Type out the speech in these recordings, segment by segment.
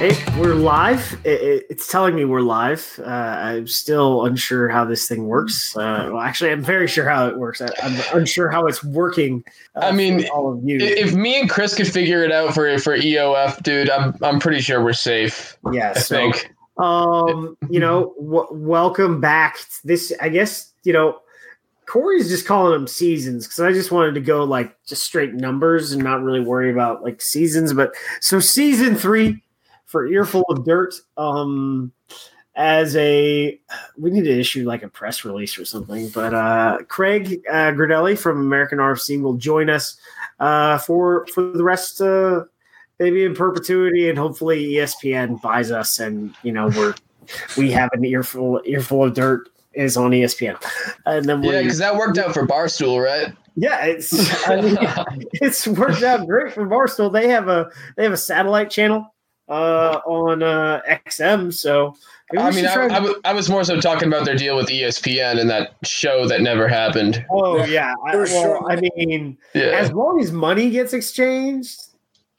Hey, we're live. It, it, it's telling me we're live. Uh, I'm still unsure how this thing works. Uh, well, actually, I'm very sure how it works. I, am unsure how it's working. Uh, I mean, all of you. If me and Chris could figure it out for for EOF, dude, I'm I'm pretty sure we're safe. Yeah, I so, think. Um, you know, w- welcome back. This, I guess, you know, Corey's just calling them seasons because I just wanted to go like just straight numbers and not really worry about like seasons. But so season three for Earful of Dirt. Um, as a, we need to issue like a press release or something. But uh, Craig uh, Gradelli from American RFC will join us uh, for for the rest, uh, maybe in perpetuity, and hopefully ESPN buys us, and you know we're we have an earful earful of dirt is on ESPN, and then yeah, because that worked out for Barstool, right? Yeah, it's I mean, it's worked out great for Barstool. They have a they have a satellite channel uh, on uh, XM. So I mean, I, I, w- I was more so talking about their deal with ESPN and that show that never happened. Oh yeah, I, well, sure. I mean, yeah. as long as money gets exchanged,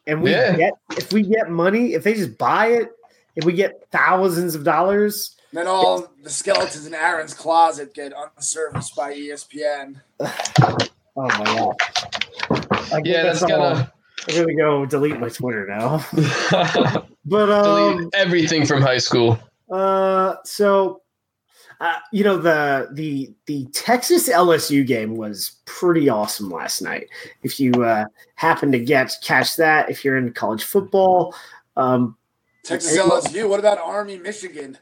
and we yeah. get if we get money, if they just buy it, if we get thousands of dollars. Then all the skeletons in Aaron's closet get unserviced by ESPN. oh my god! Yeah, that's, that's gonna. I'm gonna go delete my Twitter now. but um, delete everything from high school. Uh, so uh, you know the the the Texas LSU game was pretty awesome last night. If you uh, happen to get catch that, if you're in college football, um, Texas LSU. What about Army Michigan?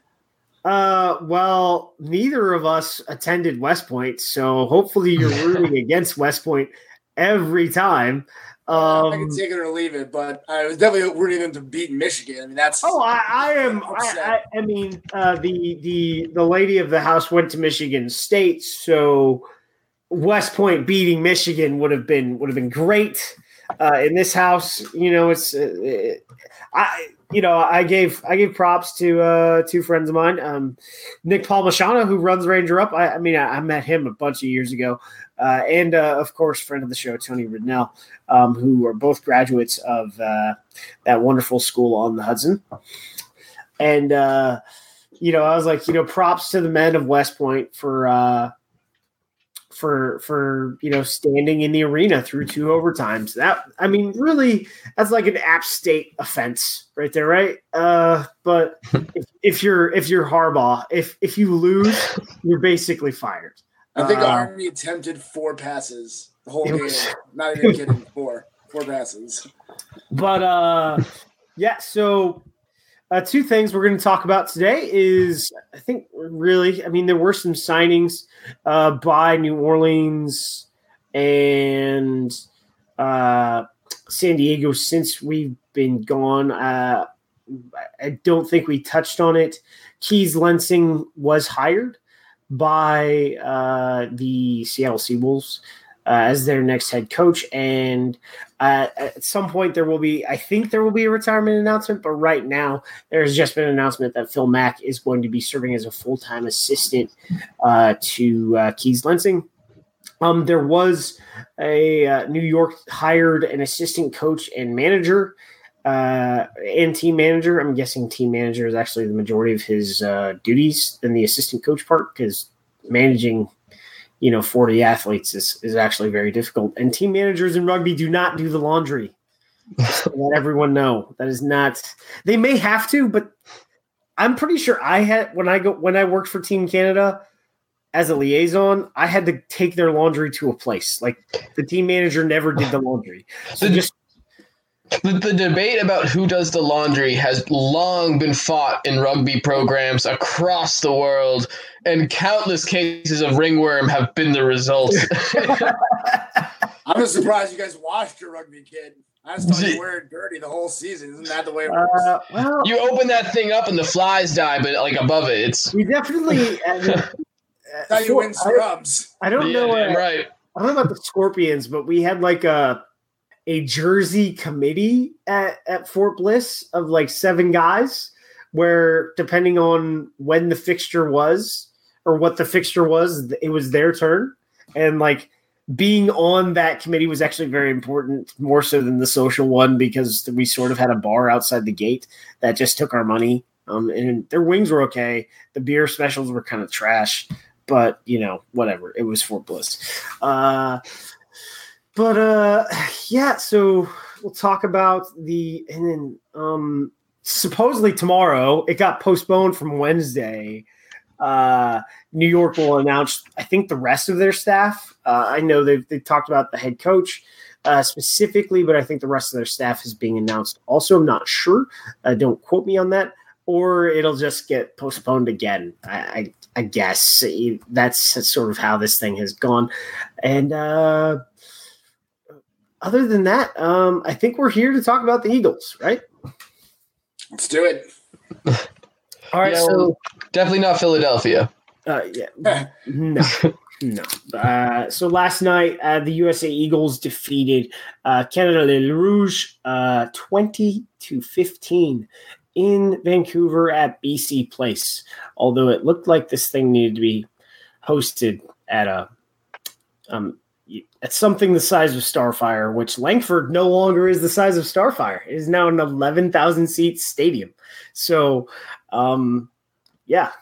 Uh, well, neither of us attended West Point, so hopefully you're rooting against West Point every time. Um, I can take it or leave it, but I was definitely rooting them to beat Michigan. I mean, that's oh, I, I am. I, I, I, mean, uh, the the the lady of the house went to Michigan State, so West Point beating Michigan would have been would have been great. Uh, in this house, you know, it's uh, I you know, I gave I gave props to uh, two friends of mine, um, Nick Palmisciano, who runs Ranger Up. I, I mean, I, I, met him a bunch of years ago, uh, and uh, of course, friend of the show, Tony Ridnell, um, who are both graduates of uh, that wonderful school on the Hudson. And uh, you know, I was like, you know, props to the men of West Point for uh, for for you know standing in the arena through two overtimes. That I mean, really, that's like an App State offense right there, right? Uh, but if, if you're if you're Harbaugh, if if you lose, you're basically fired. I think uh, Army attempted four passes the whole game. Was, Not even kidding, four four passes. But uh, yeah. So uh, two things we're going to talk about today is I think really, I mean, there were some signings uh, by New Orleans and uh, San Diego since we've been gone. Uh, I don't think we touched on it. Kees Lensing was hired by uh, the Seattle Seawolves as their next head coach. And uh, at some point, there will be, I think there will be a retirement announcement, but right now, there's just been an announcement that Phil Mack is going to be serving as a full time assistant uh, to uh, Kees Lensing. Um, there was a uh, New York hired an assistant coach and manager uh, and team manager. I'm guessing team manager is actually the majority of his uh, duties in the assistant coach part because managing you know 40 athletes is, is actually very difficult. And team managers in rugby do not do the laundry. Let everyone know. That is not they may have to but i'm pretty sure i had when i go when i worked for team canada as a liaison i had to take their laundry to a place. Like the team manager never did the laundry. So just the, the, debate about who does the laundry has long been fought in rugby programs across the world, and countless cases of ringworm have been the result. I'm just surprised you guys washed your rugby kid. I just thought you wear it dirty the whole season. Isn't that the way it works? Uh, well, you open that thing up and the flies die, but like above it, it's we definitely. Uh, how you win scrubs. I, I don't yeah, know. Uh, right. I don't know about the Scorpions, but we had like a a jersey committee at, at Fort Bliss of like seven guys, where depending on when the fixture was or what the fixture was, it was their turn. And like being on that committee was actually very important, more so than the social one, because we sort of had a bar outside the gate that just took our money. Um, and their wings were okay. The beer specials were kind of trash, but you know, whatever. It was Fort Bliss. Uh, but uh, yeah, so we'll talk about the and then um, supposedly tomorrow it got postponed from Wednesday. Uh, New York will announce, I think, the rest of their staff. Uh, I know they've, they've talked about the head coach uh, specifically, but I think the rest of their staff is being announced. Also, I'm not sure. Uh, don't quote me on that. Or it'll just get postponed again. I, I, I guess that's sort of how this thing has gone. And uh, other than that, um, I think we're here to talk about the Eagles, right? Let's do it. All right, Yeah, so definitely not Philadelphia. uh, yeah, no, no. Uh, so last night, uh, the USA Eagles defeated uh, Canada Le Rouge uh, twenty to fifteen in Vancouver at BC Place. Although it looked like this thing needed to be hosted at a um, at something the size of Starfire, which Langford no longer is the size of Starfire. It is now an 11,000 seat stadium. So, um, yeah.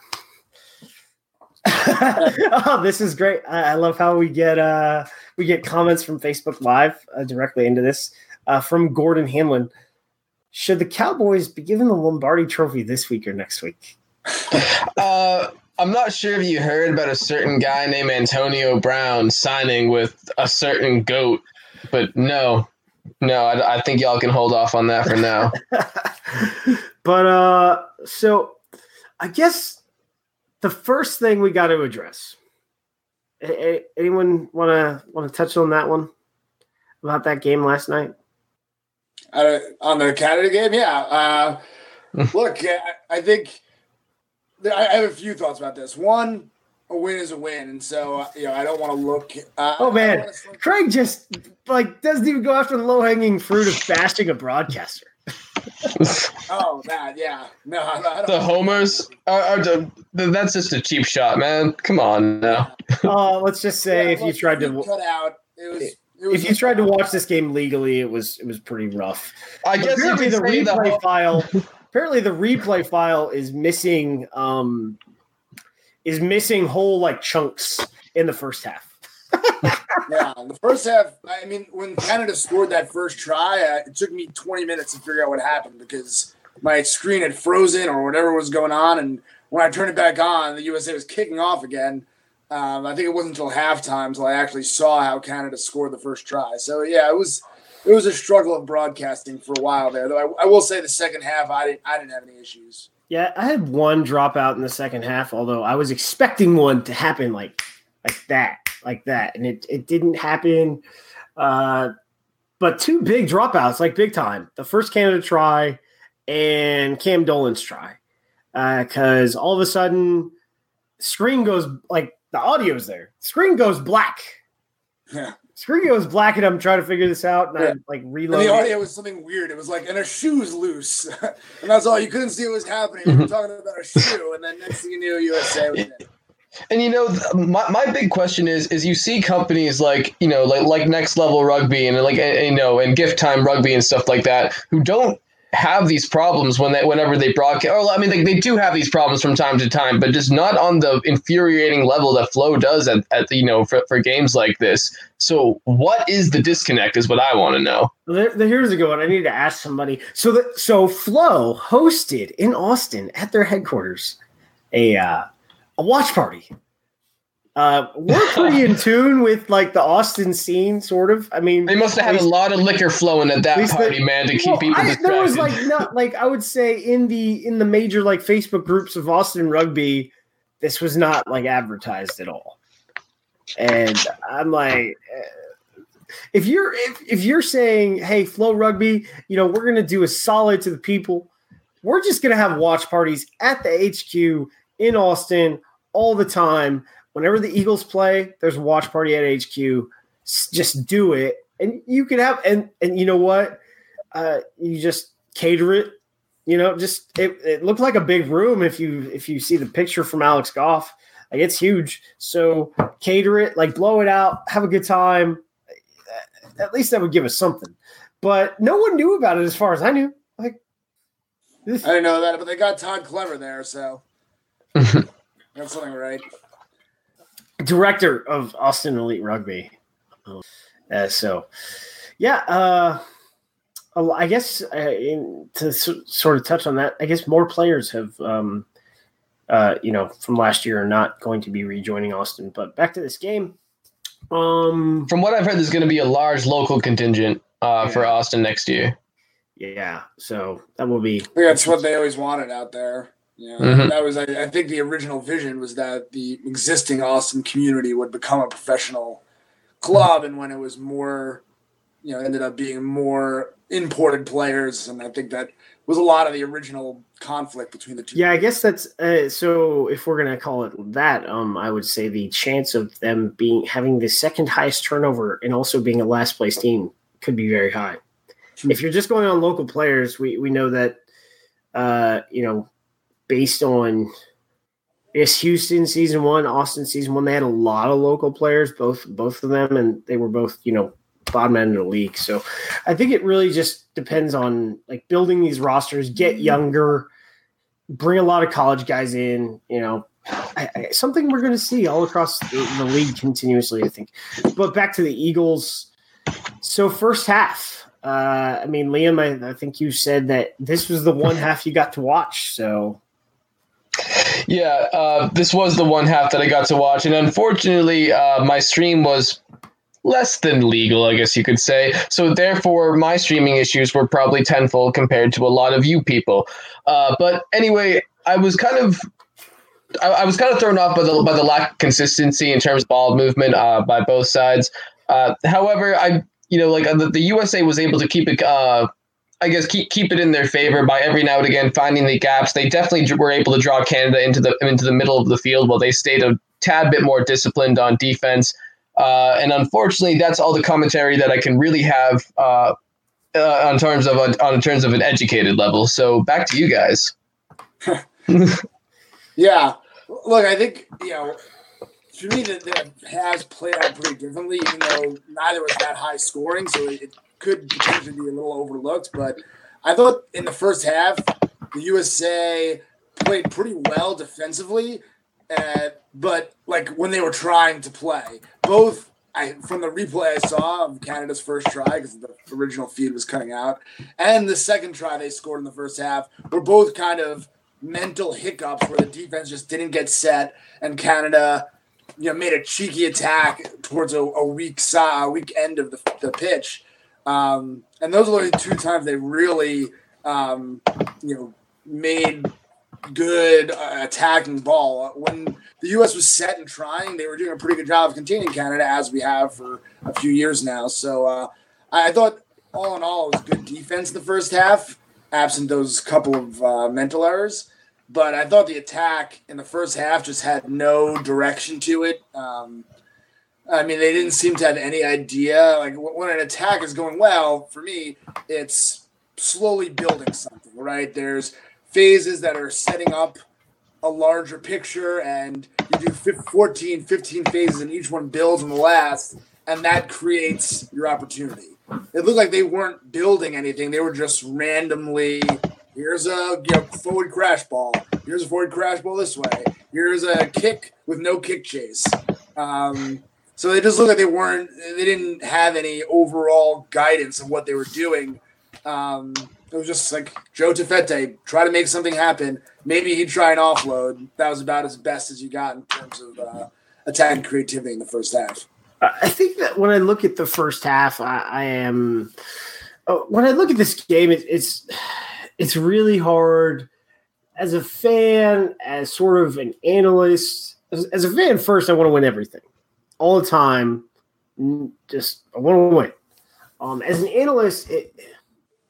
oh, this is great. I, I love how we get uh, we get comments from Facebook Live uh, directly into this uh, from Gordon Hanlon. Should the Cowboys be given the Lombardi Trophy this week or next week? Uh, I'm not sure if you heard about a certain guy named Antonio Brown signing with a certain goat, but no, no, I, I think y'all can hold off on that for now. but uh so I guess the first thing we got to address. A- a- anyone want to want to touch on that one about that game last night? Uh, on the Canada game, yeah. Uh, look, I, I think I have a few thoughts about this. One, a win is a win, and so uh, you know I don't want to look. Uh, Oh man, don't wanna slip- Craig just like doesn't even go after the low hanging fruit of bashing a broadcaster. Oh, that yeah. No, I I don't. the homers are, are the, that's just a cheap shot, man. Come on now. Uh, let's just say Yeah, if you tried to cut out, it was. It if you tried to watch this game legally, it was it was pretty rough. I guess you apparently could the say the replay file apparently the replay file is missing um is missing whole like chunks in the first half Yeah, the first half. I mean, when Canada scored that first try, uh, it took me 20 minutes to figure out what happened because my screen had frozen or whatever was going on. And when I turned it back on, the USA was kicking off again. Um, I think it wasn't until halftime until I actually saw how Canada scored the first try. So yeah, it was it was a struggle of broadcasting for a while there. Though I, I will say the second half, I didn't I didn't have any issues. yeah i had one dropout in the second half although i was expecting one to happen like like that like that and it, it didn't happen uh but two big dropouts like big time the first canada try and cam dolan's try because all of a sudden screen goes like the audio's there screen goes black Yeah. Screen goes black and i'm trying to figure this out and i Yeah. like And reload the it. audio was something weird. It was like, and her shoe's loose, and that's all. You couldn't see what was happening. We were mhm. talking about a shoe, and then next thing you knew, USA was in. And you know, th- my, my big question is is you see companies like you know like like Next Level Rugby and like and, you know and Gift Time Rugby and stuff like that who don't have these problems when they whenever they broadcast. Or I mean, like, they do have these problems from time to time, but just not on the infuriating level that Flow does at, at you know for, for games like this. So what is the disconnect? Is what I want to know. Here's a good one. I need to ask somebody. So that so Flow hosted in Austin at their headquarters a uh, a watch party. Uh, we're pretty in tune with like the Austin scene, sort of. I mean, They must have had a lot of liquor flowing at that least party, the- man, to keep well, people I, there was like not like I would say in the in the major like Facebook groups of Austin rugby, this was not like advertised at all. And I'm like, eh, if you're if, if you're saying, hey, Flow Rugby, you know, we're gonna do a solid to the people. We're just gonna have watch parties at the HQ in Austin all the time. Whenever the Eagles play, there's a watch party at HQ. Just do it, and you can have and and you know what? uh, you just cater it. You know, just it, it looked like a big room if you if you see the picture from Alex Goff. Like it's huge. So cater it, like blow it out, have a good time. At least that would give us something. But no one knew about it as far as I knew. Like this. I didn't know that, but they got Todd Clever there, so that's something right. Director of Austin Elite Rugby. Uh, so, yeah. Uh, I guess uh, in, to sort of touch on that, I guess more players have, um, uh, you know, from last year are not going to be rejoining Austin. But back to this game. Um, from what I've heard, there's going to be a large local contingent uh, yeah. for Austin next year. Yeah, so that will be. Yeah, that's what they always wanted out there. Yeah, mm-hmm. that was. I, I, think the original vision was that the existing Austin community would become a professional club, and when it was more, you know, ended up being more imported players, and I think that was a lot of the original conflict between the two. Yeah, I guess that's uh, so. If we're gonna call it that, um, I would say the chance of them being having the second highest turnover and also being a last place team could be very high. If you're just going on local players, we we know that, uh, you know, based on Yes, Houston season one, Austin season one. They had a lot of local players, both both of them, and they were both you know bottom end of the league. So I think it really just depends on like building these rosters, get mm-hmm. younger, bring a lot of college guys in. You know, I, I, something we're going to see all across the, the, league continuously. I think. But back to the Eagles. So first half. Uh, I mean, Liam, I, I think you said that this was the one half you got to watch. So. Yeah, uh, this was the one half that I got to watch, and unfortunately, uh, my stream was less than legal, I guess you could say. So therefore, my streaming issues were probably tenfold compared to a lot of you people. Uh, but anyway, I was kind of. I, I, was kind of thrown off by the by the lack of consistency in terms of ball movement uh, by both sides. Uh, however, I you know like uh, the, the, USA was able to keep it uh, I guess keep keep it in their favor by every now and again finding the gaps. They definitely were able to draw Canada into the into the middle of the field while they stayed a tad bit more disciplined on defense. Uh, and unfortunately, that's all the commentary that I can really have uh, uh, on terms of on terms of an educated level. So back to you guys. yeah, look, I think you know. To me, that has played out pretty differently, even though neither was that high scoring. So it could potentially be a little overlooked. But I thought in the first half, the USA played pretty well defensively uh, but like when they were trying to play, both I from the replay I saw of Canada's first try because the original feed was cutting out, and the second try they scored in the first half were both kind of mental hiccups where the defense just didn't get set and Canada you know made a cheeky attack towards a, a weak side, a weak end of the, the pitch. Um, and those are the two times they really um, you know made good uh, attacking ball. When the U.S. was set and trying, they were doing a pretty good job of containing Canada, as we have for a few years now. So uh, I thought, all in all, it was good defense in the first half, absent those couple of uh, mental errors. But I thought the attack in the first half just had no direction to it. Um, I mean, they didn't seem to have any idea. Like when an attack is going well, for me, it's slowly building something, right? There's phases that are setting up a larger picture and you do 14 15 phases and each one builds on the last and that creates your opportunity. It looked like they weren't building anything. They were just randomly here's a you know, forward crash ball. Here's a forward crash ball this way. Here's a kick with no kick chase. Um, so they just looked like they weren't they didn't have any overall guidance of what they were doing um, it was just like Joe Taufete'e try to make something happen. Maybe he'd try an offload. That was about as best as you got in terms of uh, attacking creativity in the first half. I think that when I look at the first half, I, I am. Uh, when I look at this game, it, it's it's really hard as a fan, as sort of an analyst. As, as a fan, first I want to win everything, all the time. Just I want to win. Um, as an analyst, it,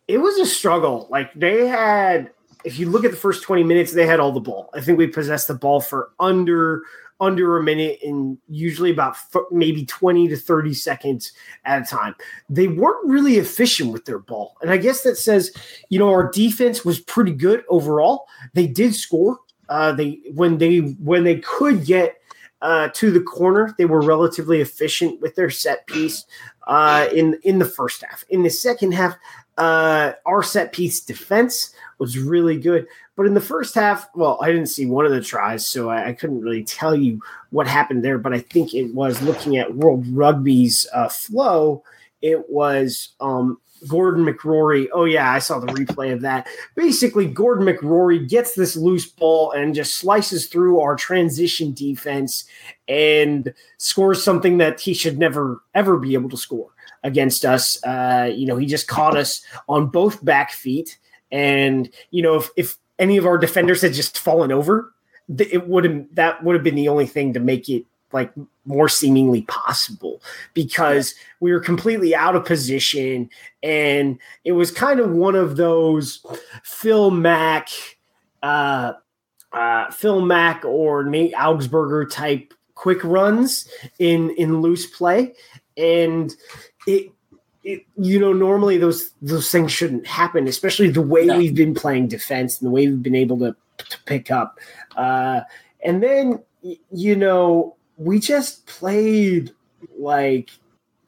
it was a struggle. Like they had, if you look at the first 20 minutes, they had all the ball. I think we possessed the ball for under under a minute and usually about f- maybe 20 to 30 seconds at a time. They weren't really efficient with their ball. And I guess that says, you know, our defense was pretty good overall. They did score. Uh, they when they when they could get uh, to the corner. They were relatively efficient with their set piece uh, in in the first half. In the second half, uh, our set piece defense was really good. But in the first half, well, I didn't see one of the tries, so I, I couldn't really tell you what happened there. But I think it was looking at World Rugby's uh, flow. It was um, Gordon McRorie. Oh, yeah, I saw the replay of that. Basically, Gordon McRorie gets this loose ball and just slices through our transition defense and scores something that he should never, ever be able to score against us. Uh, you know, he just caught us on both back feet. And, you know, if, if any of our defenders had just fallen over, it would have that would have been the only thing to make it like more seemingly possible because we were completely out of position. And it was kind of one of those Phil Mack uh, uh, Phil Mack or Nate Augspurger type quick runs in in loose play. And it it, you know, normally those those things shouldn't happen, especially the way we've been playing defense and the way we've been able to, to pick up. Uh, and then, you know, we just played like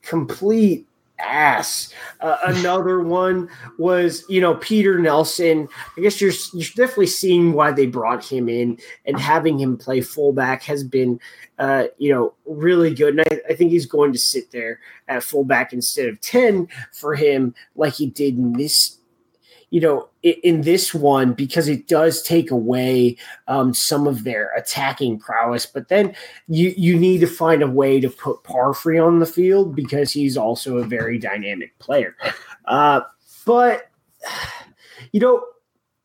complete ass. Uh, another one was, you know, Peter Nelson. I guess you're you're definitely seeing why they brought him in and having him play fullback has been, uh, you know, really good. And I, I think he's going to sit there at fullback instead of ten for him, like he did in this you know, in this one because it does take away um, some of their attacking prowess. But then you you need to find a way to put Parfrey on the field because he's also a very dynamic player. Uh, but you know,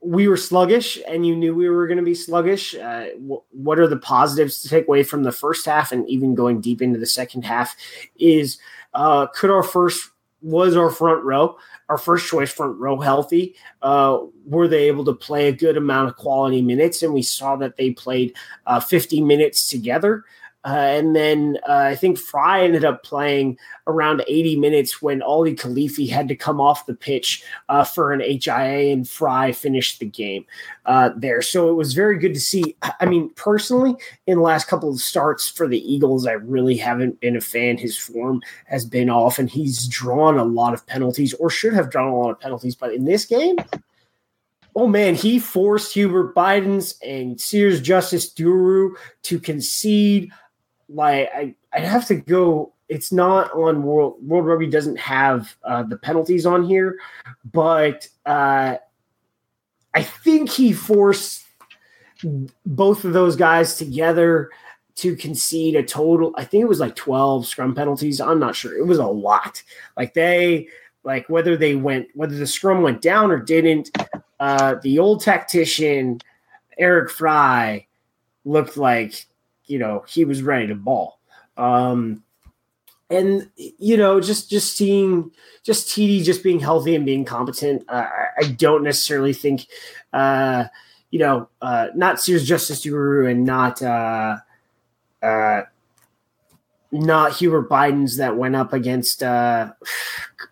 we were sluggish, and you knew we were going to be sluggish. Uh, w- what are the positives to take away from the first half, and even going deep into the second half? Is uh, could our first was our front row our first choice front row healthy? Uh, were they able to play a good amount of quality minutes? And we saw that they played uh, 50 minutes together. Uh, and then uh, I think Fry ended up playing around 80 minutes when Olive Kilifi had to come off the pitch uh, for an HIA, and Fry finished the game there. So it was very good to see. I mean, personally, in the last couple of starts for the Eagles, I really haven't been a fan. His form has been off, and he's drawn a lot of penalties, or should have drawn a lot of penalties. But in this game, oh man, he forced Hubert Buydens and Sears Djustice Duru to concede like I I'd have to go. It's not on World World Rugby doesn't have uh, the penalties on here, but uh, I think he forced both of those guys together to concede a total. I think it was like twelve scrum penalties. I'm not sure. It was a lot. Like they like whether they went whether the scrum went down or didn't. Uh, the old tactician Eric Fry looked like you know he was ready to ball. Um, and you know, just just seeing just TD just being healthy and being competent, uh, I don't necessarily think, uh, you know, uh, not Sears Djustice Guru and not uh, uh, not Hubert Buydens that went up against uh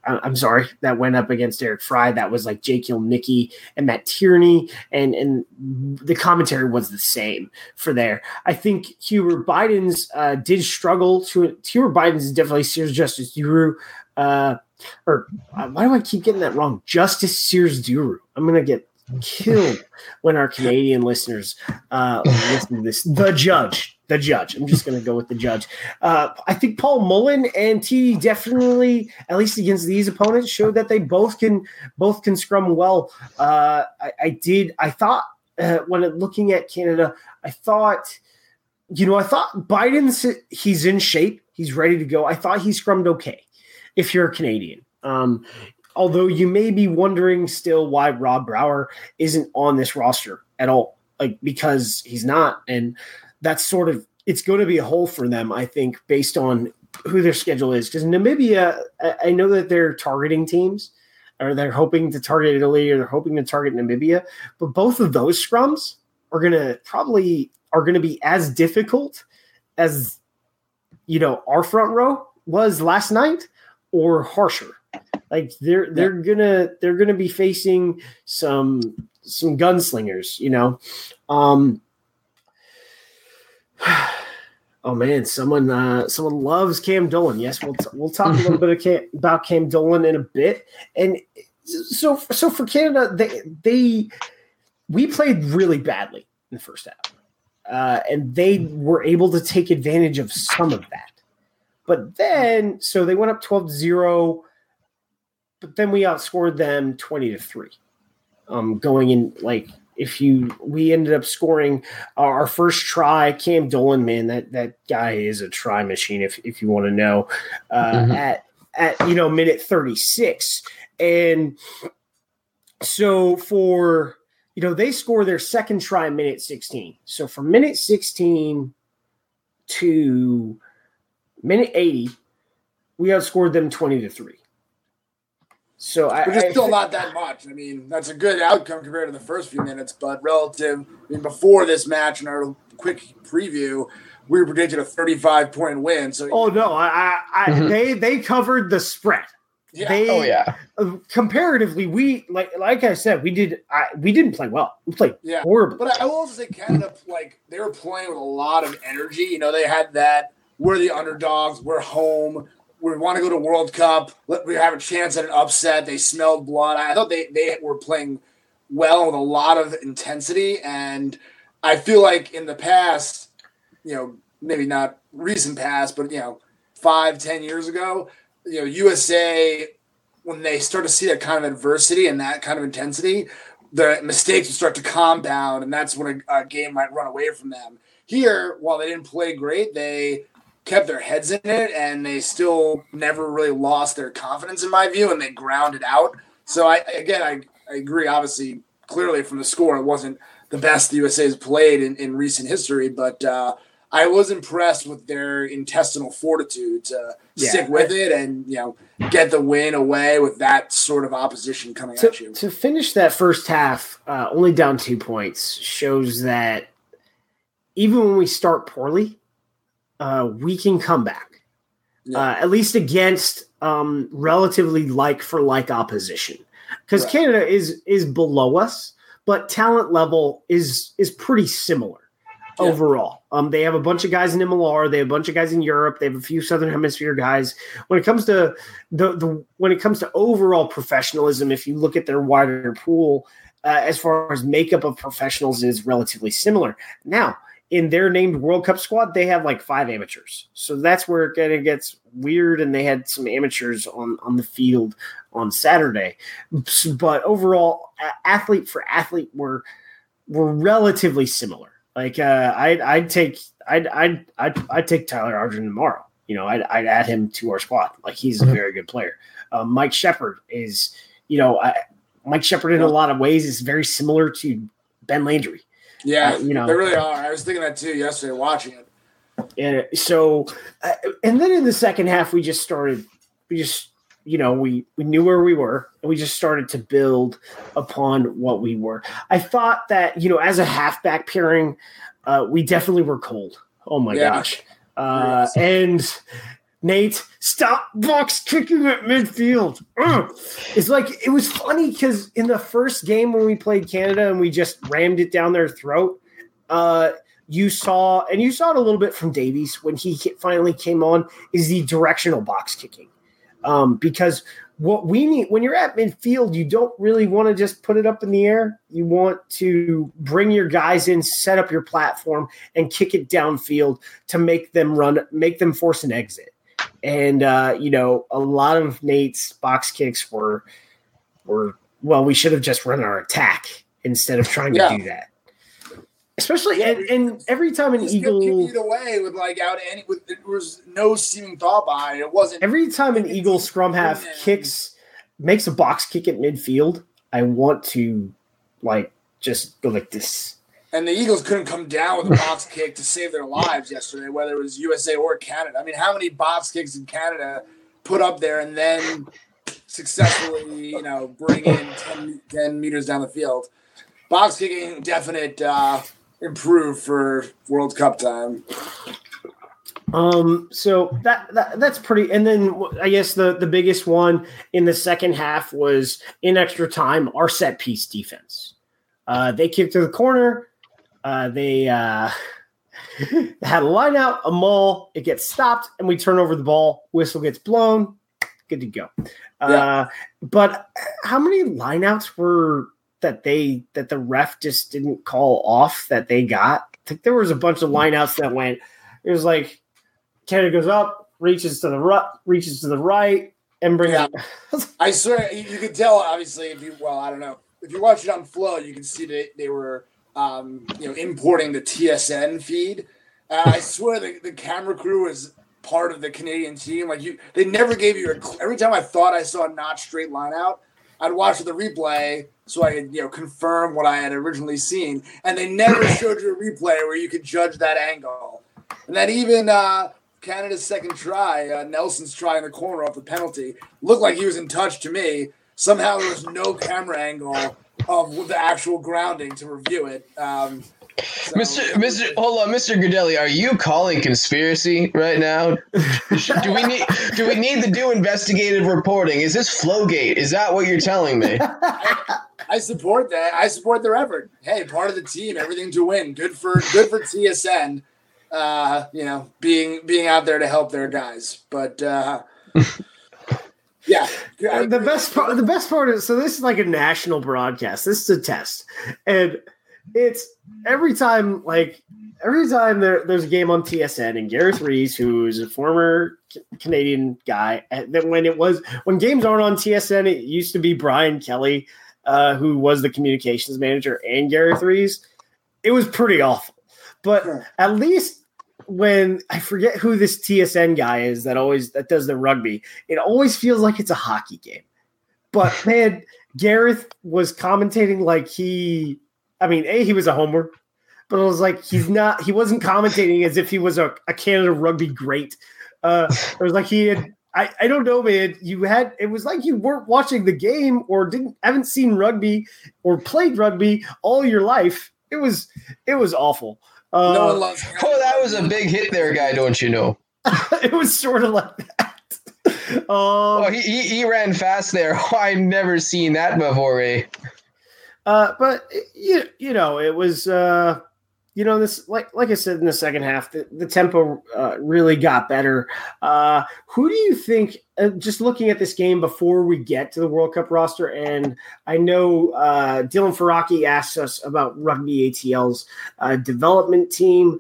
I'm sorry, that went up against Eric Fry. That was like Jake Ilnicki and Matt Tierney, and and the commentary was the same for there. I think Hubert Buydens uh, did struggle to Hubert Buydens is definitely Sears Djustice Duru. Uh, or uh, why do I keep getting that wrong? Djustice Sears Duru. I'm gonna get killed when our Canadian listeners uh, listen to this. The judge, the judge. I'm just going to go with the judge. Uh, I think Paul Mullen and T definitely, at least against these opponents, showed that they both can both can scrum well. Uh, I, I, did. I thought uh, when looking at Canada, I thought, you know, I thought Buydens he's in shape. He's ready to go. I thought he scrummed okay. If you're a Canadian, um, although you may be wondering still why Rob Brower isn't on this roster at all, like because he's not and that's sort of it's going to be a hole for them, I think, based on who their schedule is. Because Namibia, I know that they're targeting teams, or they're hoping to target Italy, or they're hoping to target Namibia. But both of those scrums are going to probably are going to be as difficult as you know our front row was last night, or harsher. Like they're they're gonna they're gonna be facing some some gunslingers, you know. Um, Oh man, someone uh, someone loves Cam Dolan. Yes, we'll t- we'll talk a little bit Cam, about Cam Dolan in a bit. And so so for Canada, they they we played really badly in the first half, uh, and they were able to take advantage of some of that. But then, so they went up 12 0, but then we outscored them 20 to 3. Um, going in like if you we ended up scoring our first try cam dolan man that that guy is a try machine if if you want to know uh mm-hmm. at at you know minute 36 and so for you know they score their second try minute 16 so from minute 16 to minute 80 we outscored them 20 to 3 so I, which is still I, not that much. I mean, that's a good outcome compared to the first few minutes, but relative. I mean, before this match in our quick preview, we were predicting a 35 point win. So oh no, I, I mm-hmm. they they covered the spread. Yeah. They, oh yeah. Uh, comparatively, we like like I said, we did I, we didn't play well. We played yeah. horribly. But I will also say Canada like they were playing with a lot of energy. You know, they had that we're the underdogs, we're home we want to go to World Cup. We have a chance at an upset. They smelled blood. I thought they they were playing well with a lot of intensity, and I feel like in the past, you know, maybe not recent past, but you know, five ten years ago, you know, USA when they start to see that kind of adversity and that kind of intensity, the mistakes would start to compound, and that's when a, a game might run away from them. Here, while they didn't play great, they kept their heads in it and they still never really lost their confidence in my view and they grounded out. So I again I, I agree obviously clearly from the score it wasn't the best the USA has played in, in recent history, but uh, I was impressed with their intestinal fortitude to yeah. stick with it and you know get the win away with that sort of opposition coming to, at you. To finish that first half, uh, only down two points shows that even when we start poorly, uh, we can come back, yeah. uh, at least against um, relatively like for like opposition, because right. Canada is is below us, but talent level is is pretty similar yeah. overall. Um, they have a bunch of guys in MLR, they have a bunch of guys in Europe, they have a few Southern Hemisphere guys. When it comes to the the when it comes to overall professionalism, if you look at their wider pool. Uh, as far as makeup of professionals is relatively similar. Now, in their named World Cup squad, they have like five amateurs. So that's where it kind of gets weird. And they had some amateurs on, on the field on Saturday. But overall, athlete for athlete, were were relatively similar. Like uh, I'd I'd take I'd I'd I'd, I'd take Tyler Ardron tomorrow. You know, I'd, I'd add him to our squad. Like he's a mm-hmm. very good player. Uh, Mike Sheppard is, you know, I, Mike Sheppard in a lot of ways is very similar to Ben Landry. Yeah, uh, you know, they really are. I was thinking that too yesterday watching it. And so, uh, and then in the second half, we just started. We just, you know, we we knew where we were, and we just started to build upon what we were. I thought that you know, as a halfback pairing, uh, we definitely were cold. Oh my yeah. gosh! Uh. And Nate, stop box kicking at midfield. It's like it was funny because in the first game when we played Canada and we just rammed it down their throat, uh, you saw and you saw it a little bit from Davies when he finally came on is the directional box kicking. Um, because what we need when you're at midfield, you don't really want to just put it up in the air. You want to bring your guys in, set up your platform, and kick it downfield to make them run, make them force an exit and uh, you know a lot of Nate's box kicks were were well, we should have just run our attack instead of trying yeah. to do that. Especially yeah, and, and, every time an eagle it away with like out any with there was no seeming thought behind it. It wasn't every time an eagle scrum half kicks makes a box kick at midfield. I want to like just go like this and the Eagles couldn't come down with a box kick to save their lives yesterday, whether it was USA or Canada. I mean, how many box kicks did Canada put up there and then successfully, you know, bring in 10, 10 meters down the field? Box kicking, definite uh, improve for World Cup time. Um, so that, that that's pretty. And then I guess the the biggest one in the second half was in extra time our set piece defense. Uh, they kicked to the corner uh, they uh, had a line out, a maul, it gets stopped, and we turn over the ball. Whistle gets blown. Good to go. Yeah. Uh, but how many lineouts were that they that the ref just didn't call off that they got? I think there was a bunch of lineouts that went. It was like Canada goes up, reaches to the right, reaches to the right, and brings. Yeah. I swear you, you could tell. Obviously, if you well, I don't know if you watch it on Flow, you can see that they were um, you know importing the TSN feed. Uh, I swear the, the camera crew was part of the Canadian team. Like you, they never gave you a. Every time I thought I saw a not straight line out, I'd watch the replay so I could you know confirm what I had originally seen, and they never showed you a replay where you could judge that angle. And then even uh, Canada's second try, uh, Nelson's try in the corner off the penalty, looked like he was in touch to me. Somehow there was no camera angle of the actual grounding to review it. Um, so, Mr. Mr. Hold on, Mr. Gaudelli, are you calling conspiracy right now? do we need do we need to do investigative reporting? Is this Flowgate? Is that what you're telling me? I, I, support that. I support their effort. Hey, part of the team, everything to win. Good for good for TSN. Uh, you know, being being out there to help their guys. But uh, yeah, the best part. The best part is so this is like a national broadcast. This is a test, and it's every time like every time there, there's a game on TSN and Gareth Rees, who's a former Canadian guy, that when it was when games aren't on TSN, it used to be Brian Kelly, uh, who was the communications manager, and Gareth Rees. It was pretty awful, but at least when I forget who this TSN guy is that always that does the rugby, it always feels like it's a hockey game. But man, Gareth was commentating like he I mean, A, he was a homer, but it was like he's not he wasn't commentating as if he was a, a Canada rugby great. Uh it was like he had I, I don't know, man. You had it was like you weren't watching the game or didn't haven't seen rugby or played rugby all your life. It was it was awful. Uh, no one loves. Oh, that was a big hit there, guy. Don't you know? it was sort of like that. Um, oh, he, he, he ran fast there. Oh, I've never seen that before. Eh? Uh, but you you know it was uh, you know this like like I said in the second half the, the tempo uh, really got better. Uh, who do you think? Uh, just looking at this game before we get to the World Cup roster, and I know uh, Dylan Faraki asked us about Rugby ATL's uh, development team.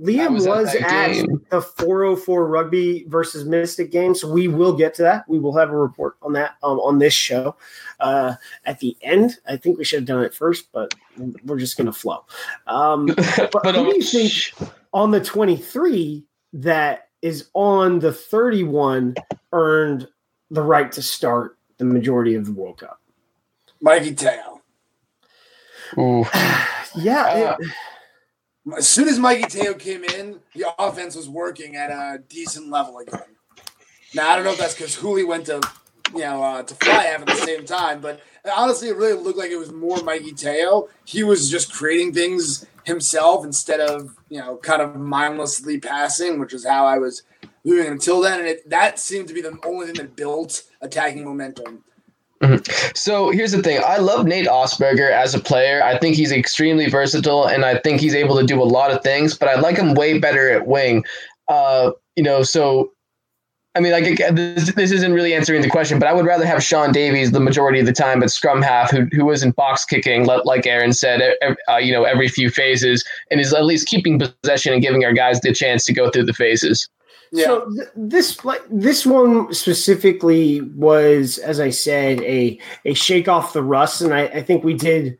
Liam was, was at, the 404 rugby versus Mystic game, so we will get to that. We will have a report on that um, on this show uh, at the end. I think we should have done it first, but we're just going to flow. Um, but, but who do you think on the 23 that is on the 31 earned the right to start the majority of the World Cup? Mikey Teo. yeah. Uh, it, as soon as Mikey Teo came in, the offense was working at a decent level again. Now I don't know if that's because Hooley went to, you know, uh, to fly half at the same time, but honestly, it really looked like it was more Mikey Teo. He was just creating things himself instead of you know kind of mindlessly passing, which is how I was doing until then, and it, that seemed to be the only thing that built attacking momentum. Mm-hmm. So here's the thing. I love Nate Augspurger as a player. I think he's extremely versatile and I think he's able to do a lot of things, but I like him way better at wing. Uh, you know, so I mean, like this, this isn't really answering the question, but I would rather have Shaun Davies the majority of the time at scrum half, who who isn't box kicking, like Aaron said, uh, you know, every few phases, and is at least keeping possession and giving our guys the chance to go through the phases. Yeah. So th- this like this one specifically was, as I said, a a shake off the rust, and I, I think we did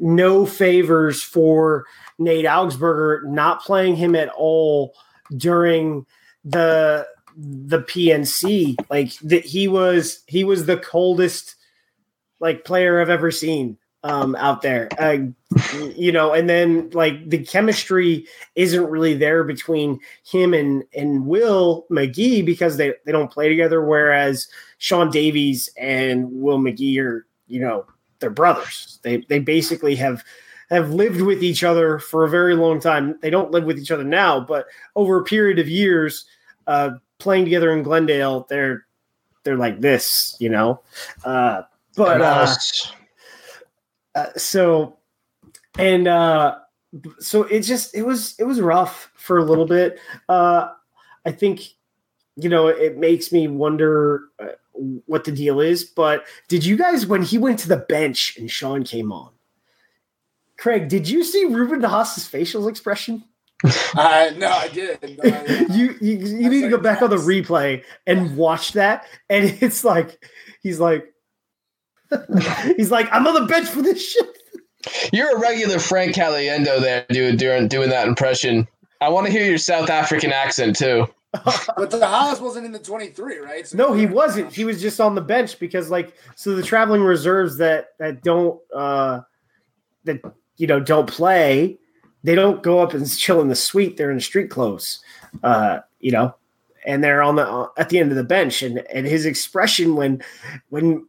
no favors for Nate Augspurger not playing him at all during the the PNC. Like that he was he was the coldest like player I've ever seen um, out there. Uh, you know, and then like the chemistry isn't really there between him and and Will Magie because they they don't play together. Whereas Shaun Davies and Will Magie are you know they're brothers. They they basically have have lived with each other for a very long time. They don't live with each other now, but over a period of years, uh, playing together in Glendale, they're they're like this, you know. Uh, but uh, uh, so, and uh, so it just it was it was rough for a little bit. Uh, I think you know it makes me wonder uh, what the deal is. But did you guys when he went to the bench and Shaun came on? Craig, did you see Ruben DeHaas's facial expression? uh, no, I did. No, I, you you, you need to go back on the replay and watch that, and it's like he's like he's like I'm on the bench for this shit. You're a regular Frank Caliendo there, dude, doing doing that impression. I want to hear your South African accent too. but the Haas wasn't in the 23, right? So no, he wasn't. He was just on the bench because, like, so the traveling reserves that that don't uh that you know don't play, they don't go up and chill in the suite. They're in street clothes, uh, you know, and they're on the uh, at the end of the bench. And and his expression when when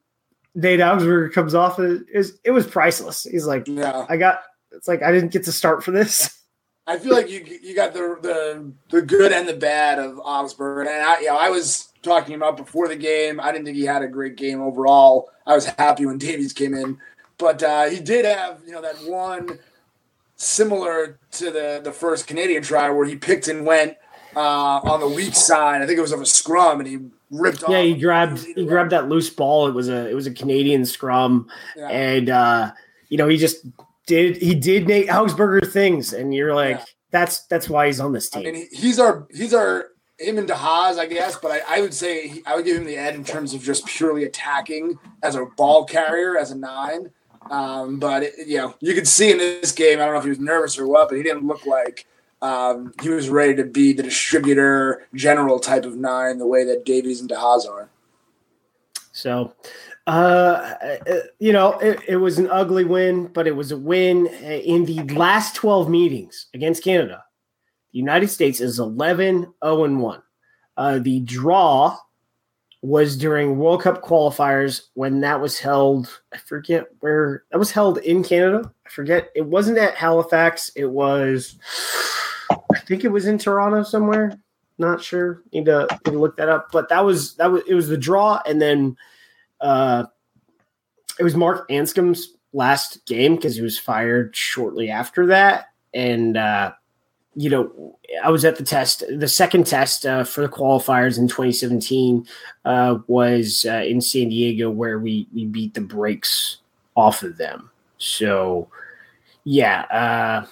Nate Augspurger comes off it is it was priceless. He's like, yeah, I got. It's like I didn't get to start for this. I feel like you you got the the the good and the bad of Augspurger, and I you know I was talking about before the game. I didn't think he had a great game overall. I was happy when Davies came in, but uh, he did have you know that one similar to the the first Canadian try where he picked and went uh, on the weak side. I think it was of a scrum, and he ripped. Yeah, he grabbed he grabbed that loose ball. It was a it was a Canadian scrum, yeah. and uh, you know he just did he did Nate Augspurger things, and you're like yeah. that's that's why he's on this team. I mean, he's our he's our him and DeHaas, I guess, but I, I would say he, I would give him the edge in terms of just purely attacking as a ball carrier as a nine. Um, but it, you know, you could see in this game, I don't know if he was nervous or what, but he didn't look like um, he was ready to be the distributor general type of nine the way that Davies and DeHaas are. So, uh, you know, it, it, was an ugly win, but it was a win in the last 12 meetings against Canada. The United States is 11 0 1. Uh, the draw was during World Cup qualifiers when that was held. I forget where that was held in Canada. I forget. It wasn't at Halifax. It was I think it was in Toronto somewhere. Not sure. Need to, need to look that up. But that was that was it was the draw, and then uh, it was Mark Anscombe's last game because he was fired shortly after that, and uh, you know I was at the test. The second test uh, for the qualifiers in 2017 uh, was uh, in San Diego, where we we beat the brakes off of them. So yeah. Uh,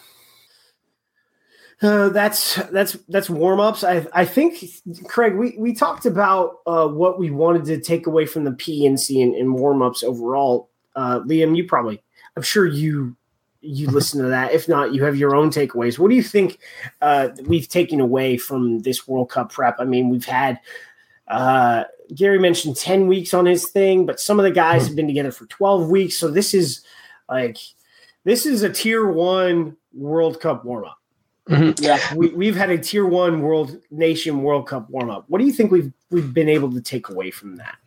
uh, that's that's that's warm ups. I I think Craig, we we talked about uh, what we wanted to take away from the PNC and, and warm ups overall. Liam, you probably, I'm sure you you listen to that. If not, you have your own takeaways. What do you think uh, we've taken away from this World Cup prep? I mean, we've had uh, Gary mentioned 10 weeks on his thing, but some of the guys have been together for 12 weeks. So this is like this is a tier one World Cup warm up. Mm-hmm. Yeah, we, we've had a tier one world nation World Cup warm up. What do you think we've we've been able to take away from that?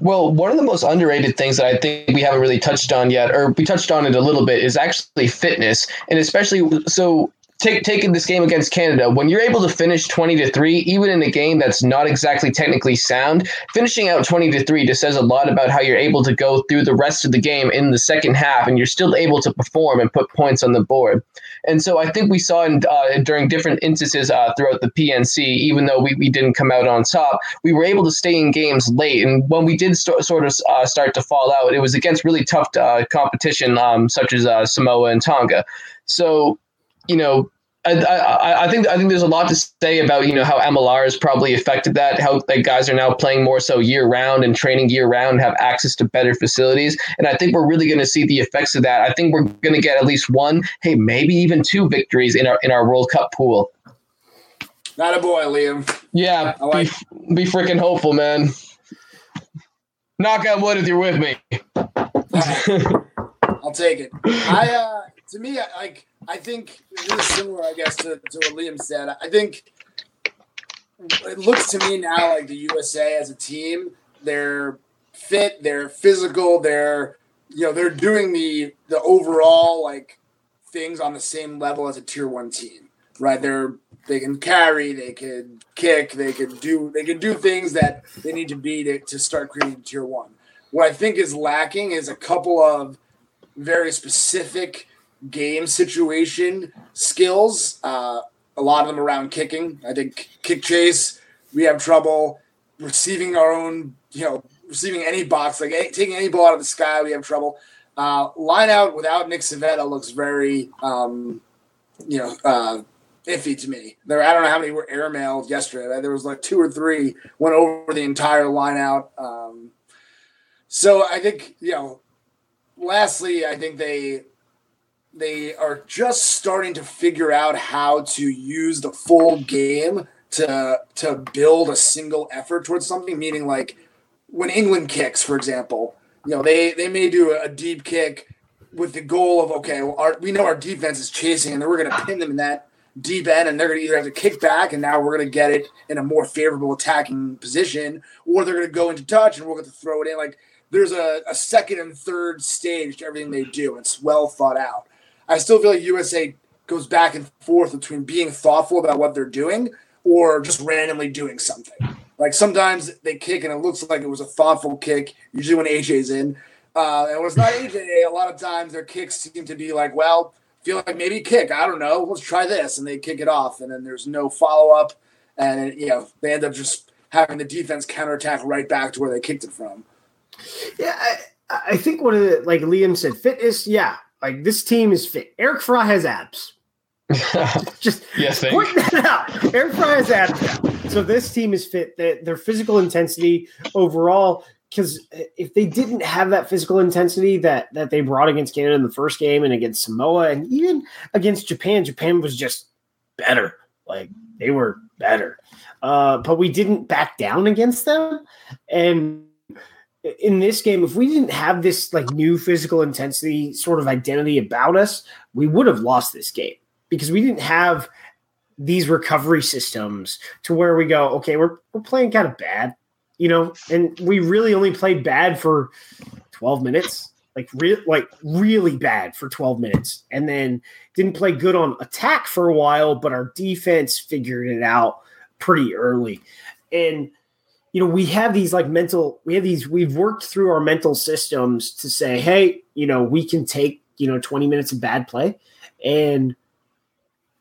Well, one of the most underrated things that I think we haven't really touched on yet, or we touched on it a little bit, is actually fitness, and especially so take, taking this game against Canada, when you're able to finish 20 to 3, even in a game that's not exactly technically sound, finishing out 20 to 3 just says a lot about how you're able to go through the rest of the game in the second half and you're still able to perform and put points on the board. And so I think we saw in, uh, during different instances uh, throughout the PNC, even though we, we didn't come out on top, we were able to stay in games late. And when we did st- sort of uh, start to fall out, it was against really tough uh, competition, um, such as uh, Samoa and Tonga. So you know, I, I, I, think I think there's a lot to say about you know how MLR has probably affected that. How like guys are now playing more so year round and training year round, and have access to better facilities, and I think we're really going to see the effects of that. I think we're going to get at least one, hey, maybe even two victories in our in our World Cup pool. Not a boy, Liam. Yeah, like be, be freaking hopeful, man. Knock on wood if you're with me. I'll take it. I uh, to me, I, like I think this is similar, I guess, to, to what Liam said. I think it looks to me now like the USA as a team, they're fit, they're physical, they're you know they're doing the the overall like things on the same level as a tier one team, right? They're they can carry, they can kick, they can do they can do things that they need to be to, to start creating tier one. What I think is lacking is a couple of very specific game situation skills. Uh, a lot of them around kicking. I think kick chase, we have trouble receiving our own, you know, receiving any box, like any, taking any ball out of the sky, we have trouble. Uh, line out without Nick Civetta looks very, um, you know, uh, iffy to me. There, I don't know how many were airmailed yesterday. There was like two or three went over the entire line out. Um, so I think you know. Lastly, I think they they are just starting to figure out how to use the full game to to build a single effort towards something. Meaning, like when England kicks, for example, you know they they may do a, deep kick with the goal of okay, well, our, we know our defense is chasing, and then we're going to pin them in that deep end, and they're going to either have to kick back, and now we're going to get it in a more favorable attacking position, or they're going to go into touch, and we're going to throw it in. Like there's a, a second and third stage to everything they do. It's well thought out. I still feel like USA goes back and forth between being thoughtful about what they're doing or just randomly doing something. Like sometimes they kick and it looks like it was a thoughtful kick, usually when AJ's in. Uh, and when it's not AJ, a lot of times their kicks seem to be like, well, feel like maybe kick. I don't know. Let's try this. And they kick it off. And then there's no follow up. And, you know, they end up just having the defense counterattack right back to where they kicked it from. Yeah. I, I think one of the, like Liam said, fitness. Yeah. Like this team is fit. Eric Fry has abs. just yes, point that out. Eric Fry has abs. So this team is fit. Their, their physical intensity overall because if they didn't have that physical intensity that that they brought against Canada in the first game and against Samoa and even against Japan, Japan was just better. Like they were better, uh, but we didn't back down against them. And in this game, if we didn't have this like new physical intensity sort of identity about us, we would have lost this game because we didn't have these recovery systems to where we go, okay, we're we're playing kind of bad you know, and we really only played bad for 12 minutes, like re- like really bad for 12 minutes, and then didn't play good on attack for a while, but our defense figured it out pretty early. And you know, we have these like mental, we have these, we've worked through our mental systems to say, hey, you know, we can take, you know, 20 minutes of bad play. And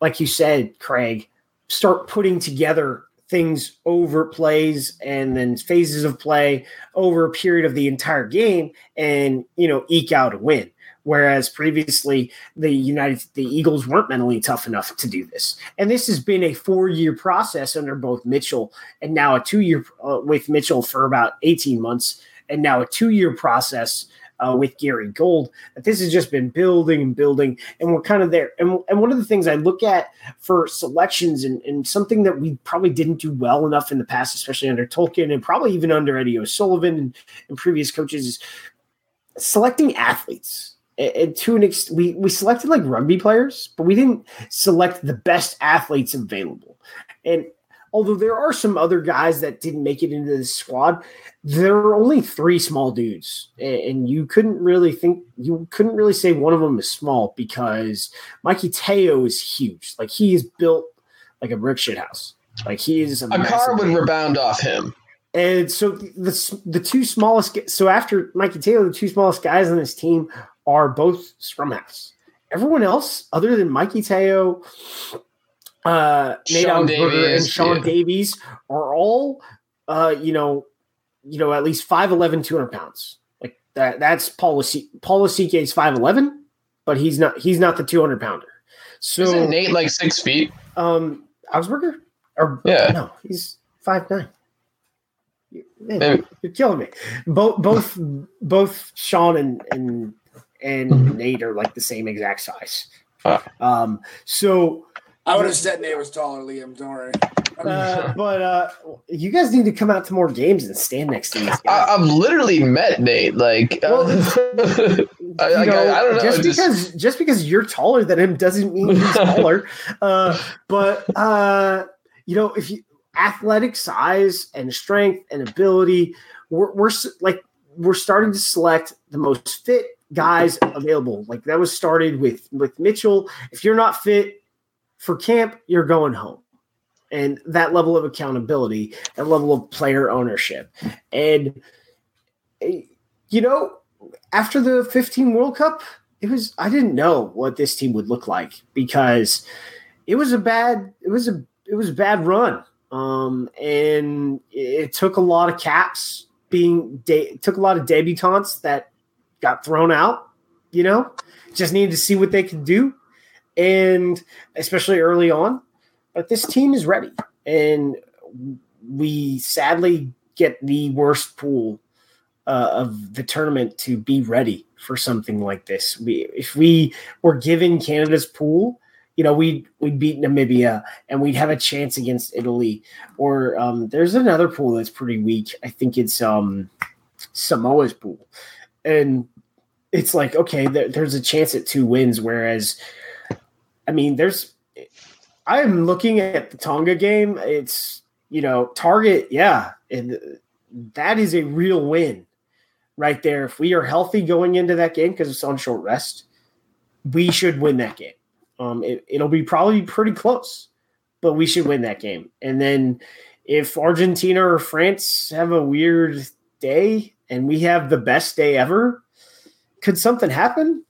like you said, Craig, start putting together things over plays and then phases of play over a period of the entire game and you know eke out a win whereas previously the united the eagles weren't mentally tough enough to do this and this has been a four year process under both mitchell and now a two year uh, with mitchell for about 18 months and now a two year process uh, with Gary Gold that this has just been building and building, and we're kind of there. And, and one of the things I look at for selections and, and something that we probably didn't do well enough in the past, especially under Tolkin and probably even under Eddie O'Sullivan and, and previous coaches, is selecting athletes. And to an extent, we, we selected like rugby players, but we didn't select the best athletes available. And although there are some other guys that didn't make it into the squad, there are only three small dudes, and you couldn't really think you couldn't really say one of them is small because Mikey Teo is huge. Like he is built like a brick shit house. Like he is a, a car would rebound off him. And so the the two smallest so after Mikey Taylor, the two smallest guys on this team are both scrum halves. Everyone else, other than Mikey Teo, uh, Nate Davies, and Shaun yeah. Davies, are all uh, you know you know, at least 5'11, 200 pounds. Like that, that's Paul Paul Lasike is 5'11, but he's not, he's not the 200 pounder. So Isn't Nate like six feet? Um, Augspurger? Or, yeah. No, he's 5'9. Man, you're killing me. Both, both, both Shaun and, and, and mm-hmm. Nate are like the same exact size. Um, so I would have said Nate was taller, Liam. Don't worry. Uh, but uh, you guys need to come out to more games and stand next to these guys. I, have literally met Nate. Like, well, uh, I, know, I, I, don't know. Just because just... just because you're taller than him doesn't mean he's taller. uh, but uh, you know, if you athletic size and strength and ability, we're, we're like we're starting to select the most fit guys available. Like that was started with with Mitchell. If you're not fit for camp, you're going home and that level of accountability, that level of player ownership. And, you know, after the 15 World Cup, it was I didn't know what this team would look like because it was a bad it was a it was a bad run. Um, and it took a lot of caps being de- took a lot of debutantes that got thrown out, you know, just needed to see what they could do. And especially early on, but this team is ready. And we sadly get the worst pool uh, of the tournament to be ready for something like this. We, if we were given Canada's pool, you know, we'd we'd beat Namibia and we'd have a chance against Italy. Or um, there's another pool that's pretty weak. I think it's um, Samoa's pool, and it's like okay, there, there's a chance at two wins. Whereas, I mean, there's I'm looking at the Tonga game. It's you know Target, yeah, and that is a real win right there. If we are healthy going into that game because it's on short rest, we should win that game. Um, it, it'll be probably pretty close, but we should win that game. And then if Argentina or France have a weird day and we have the best day ever, could something happen?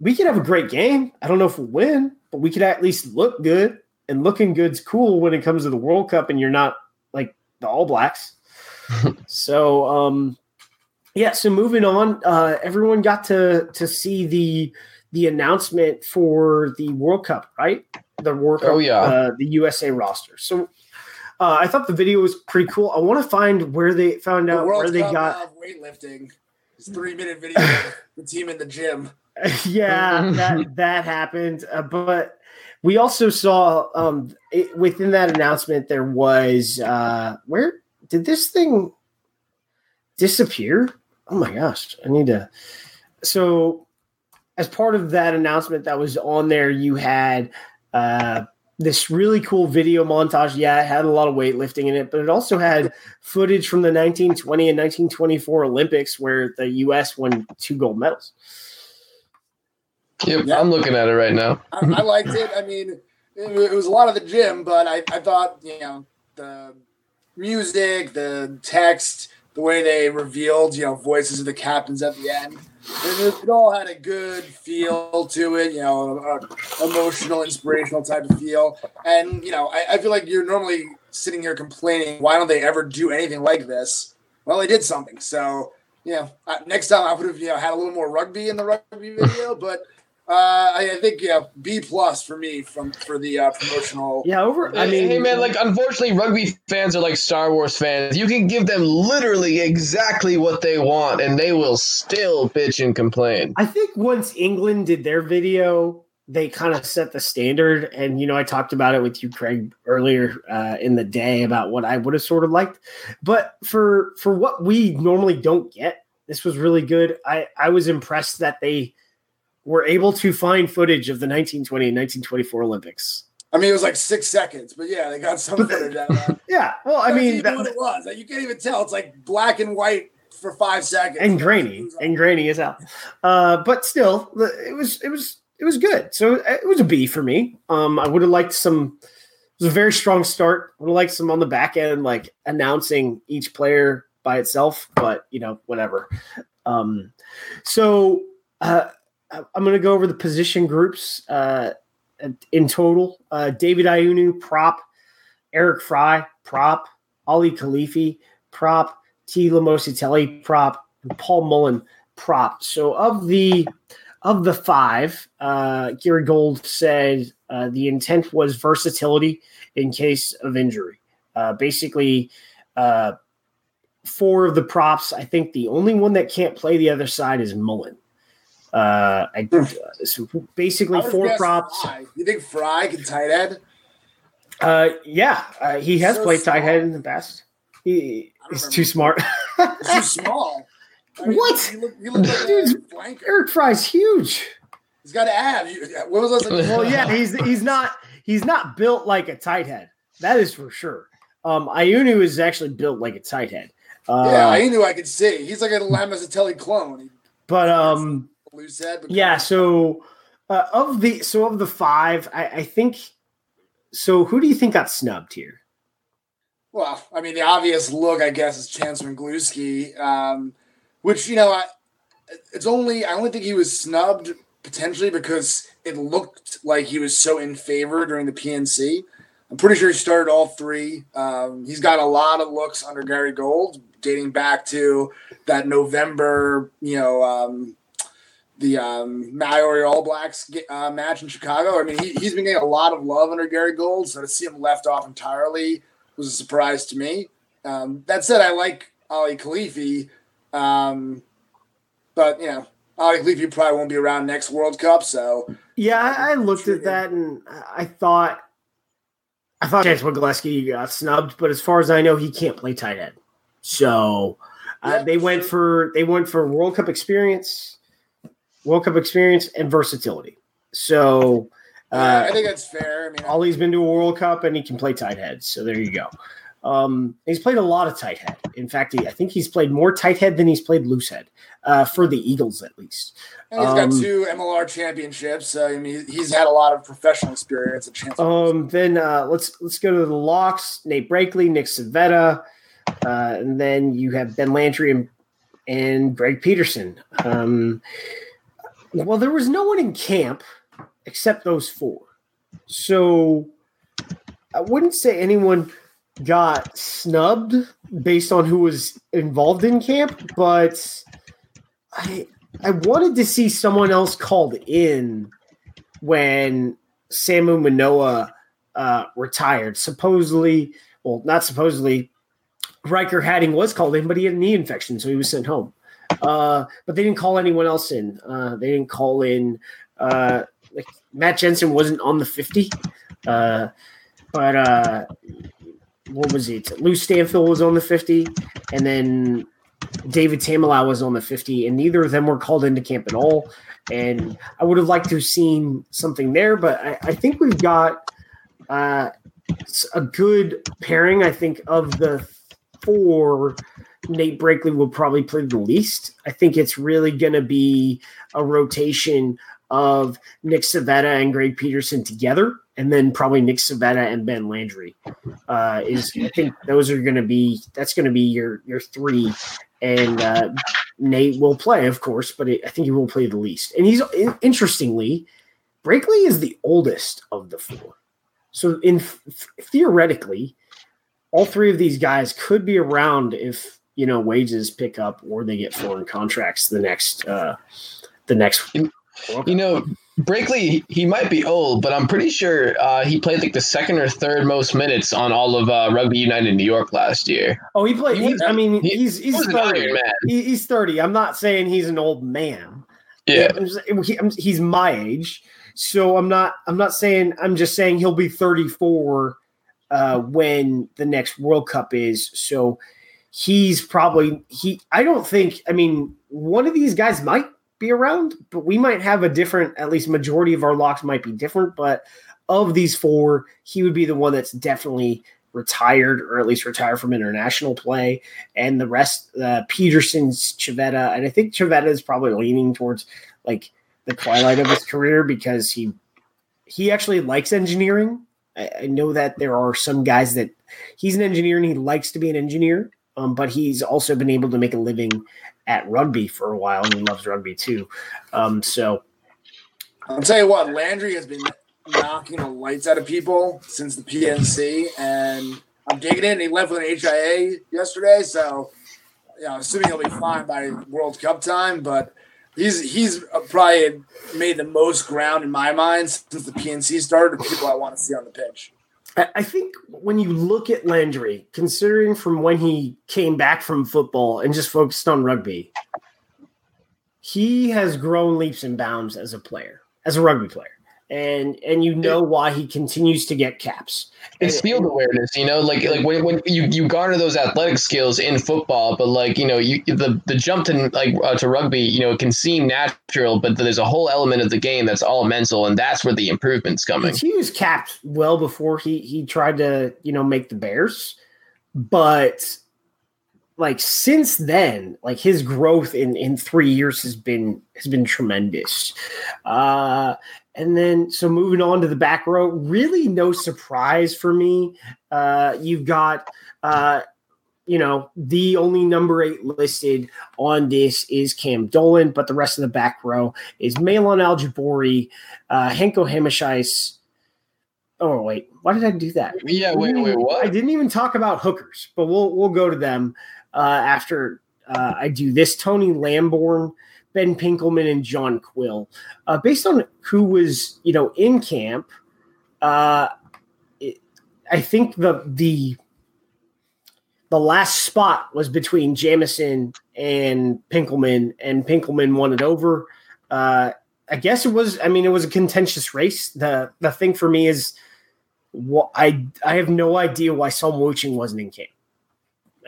We could have a great game. I don't know if we'll win, but we could at least look good. And looking good's cool when it comes to the World Cup and you're not like the All Blacks. so um yeah, so moving on, uh everyone got to to see the the announcement for the World Cup, right? The World Cup, Oh, yeah. uh, the USA roster. So uh, I thought the video was pretty cool. I want to find where they found out World where they Cup got. of weightlifting. It's three minute video. the team in the gym. yeah, that that happened. Uh, but we also saw um, it, within that announcement there was uh, where did this thing disappear? Oh my gosh, I need to. So, as part of that announcement that was on there, you had uh, this really cool video montage. Yeah, it had a lot of weightlifting in it, but it also had footage from the 1920 and 1924 Olympics where the U.S. won two gold medals. Yep, Yeah. I'm looking at it right now. I, I liked it. I mean, it, it was a lot of the gym, but I, I thought, you know, the music, the text, the way they revealed, you know, voices of the captains at the end, it, all had a good feel to it, you know, a, emotional, inspirational type of feel. And, you know, I, I feel like you're normally sitting here complaining, why don't they ever do anything like this? Well, they did something. So, you know, uh, next time I would have, you know, had a little more rugby in the rugby video, but uh, I, I think yeah, B plus for me from for the uh, promotional. Yeah, over. I mean, hey man, like unfortunately, rugby fans are like Star Wars fans. You can give them literally exactly what they want, and they will still bitch and complain. I think once England did their video, they kind of set the standard. And you know, I talked about it with you, Craig, earlier uh, in the day about what I would have sort of liked. But for for what we normally don't get, this was really good. I I was impressed that they were able to find footage of the 1920 and 1924 Olympics. I mean, it was like six seconds, but yeah, they got some footage out of that. Yeah, well, I mean, even that- what it was. Like, you can't even tell. It's like black and white for five seconds. and grainy and grainy as hell. Uh, but still, it was it was it was good. So it was a B for me. Um, I would have liked some. It was a very strong start. Would have liked some on the back end, like announcing each player by itself. But you know, whatever. Um, so uh, I'm going to go over the position groups uh, in total. Uh, David Ainu'u, prop. Eric Fry, prop. Olive Kilifi, prop. T. Lamositele, prop. And Paul Mullen, prop. So of the of the five, uh, Gary Gold said uh, the intent was versatility in case of injury. Uh, basically, uh, four of the props. I think the only one that can't play the other side is Mullen. Uh, I, so basically four props. Fry. You think Fry can tight end? Uh, yeah, uh, he has So played tight small. head in the past. He, I he's too smart. He's too small. I What? You look, you look like Dude. Eric Fry's huge. He's got abs. You, what was that? Well, yeah, he's he's not he's not built like a tight head. That is for sure. Um, Ainu'u is actually built like a tight head. Uh, yeah, I knew I could see. He's like a Lamositele clone. But um, yeah. So uh, of the so of the five, I, I think. So who do you think got snubbed here? Well, I mean, the obvious look, I guess, is Chance Wenglewski, um, which you know, I, it's only I only think he was snubbed potentially because it looked like he was so in favor during the PNC. I'm pretty sure he started all three. Um, he's got a lot of looks under Gary Gold, dating back to that November, you know, um, the um, Maori All Blacks uh, match in Chicago. I mean, he, he's been getting a lot of love under Gary Gold, so to see him left off entirely was a surprise to me. Um, that said, I like Olive Kilifi, um, but you know, Olive Kilifi probably won't be around next World Cup. So yeah, I, I looked at that and I thought, I thought Chance Gillespie got snubbed, but as far as I know, he can't play tight end. So uh, yep, they went for they went for World Cup experience, World Cup experience, and versatility. So. Uh, I think that's fair. I mean, Ollie's been to a World Cup and he can play tight head. So there you go. Um, he's played a lot of tight head. In fact, he, I think he's played more tight head than he's played loose head uh, for the Eagles, at least. And he's um, got two MLR championships. I mean, he's had a lot of professional experience. At um, then uh, let's let's go to the locks: Nate Brakeley, Nick Civetta, uh, and then you have Ben Landry and, and Greg Peterson. Um, well, there was no one in camp except those four, so I wouldn't say anyone got snubbed based on who was involved in camp, but I I wanted to see someone else called in when Samu Manoa uh, retired. Supposedly, well, not supposedly, Riekert Hattingh was called in, but he had a knee infection, so he was sent home. Uh, but they didn't call anyone else in. Uh, they didn't call in. Uh, like Matt Jensen wasn't on the fifty, uh, but uh, what was it? Lou Stanfield was on the 50, and then David Tameilau was on the 50, and neither of them were called into camp at all. And I would have liked to have seen something there, but I, I think we've got uh, a good pairing. I think of the four, Nate Brakeley will probably play the least. I think it's really going to be a rotation of Nick Civetta and Greg Peterson together and then probably Nick Civetta and Ben Landry. Uh, is I think those are going to be that's going to be your your three, and uh, Nate will play, of course, but it, I think he will play the least. And he's interestingly, Brakeley is the oldest of the four, so in theoretically, all three of these guys could be around if you know wages pick up or they get foreign contracts the next uh, the next. You know, Brakeley, he might be old, but I'm pretty sure uh, he played like the second or third most minutes on all of uh, Rugby United New York last year. Oh, he played. He, I mean, he, he's he's thirty. He, he's thirty. I'm not saying he's an old man. Yeah, he, he's my age, so I'm not. I'm not saying. I'm just saying he'll be 34 uh, when the next World Cup is. So he's probably he. I don't think. I mean, one of these guys might be around, but we might have a different, at least majority of our locks might be different. But of these four, he would be the one that's definitely retired or at least retired from international play. And the rest, uh, Peterson's Civetta, and I think Civetta is probably leaning towards like the twilight of his career because he he actually likes engineering. I, I know that there are some guys that he's an engineer and he likes to be an engineer. Um, but he's also been able to make a living at rugby for a while, and he loves rugby too. Um, so I'll tell you what, Landry has been knocking the lights out of people since the PNC, and I'm digging it. And he left with an HIA yesterday, so you know, assuming he'll be fine by World Cup time, but. He's he's probably made the most ground in my mind since the PNC started. People I want to see on the pitch. I think when you look at Landry, considering from when he came back from football and just focused on rugby, he has grown leaps and bounds as a player, as a rugby player and and you know why he continues to get caps. It's field awareness, you know, like like when, when you, you garner those athletic skills in football, but like you know, you the the jump to like uh, to rugby, you know, it can seem natural, but there's a whole element of the game that's all mental, and that's where the improvement's coming. He was capped well before he he tried to you know make the Bears, but like since then, like his growth in in three years has been has been tremendous. Uh, and then, so moving on to the back row, really no surprise for me. Uh, you've got uh, you know, the only number eight listed on this is Cam Dolan, but the rest of the back row is Malon Al-Jiboori, uh, Hanco Germishuys. Oh wait, why did I do that? Yeah, wait, wait, what? I didn't even talk about hookers, but we'll we'll go to them uh, after uh, I do this. Tony Lamborn, Ben Pinkelman, and John Quill. Uh, based on who was you know in camp, uh, it, I think the the the last spot was between Jamison and Pinkelman, and Pinkelman won it over. Uh, I guess it was. I mean, it was a contentious race. the The thing for me is, what I I have no idea why Psalm Wooching wasn't in camp.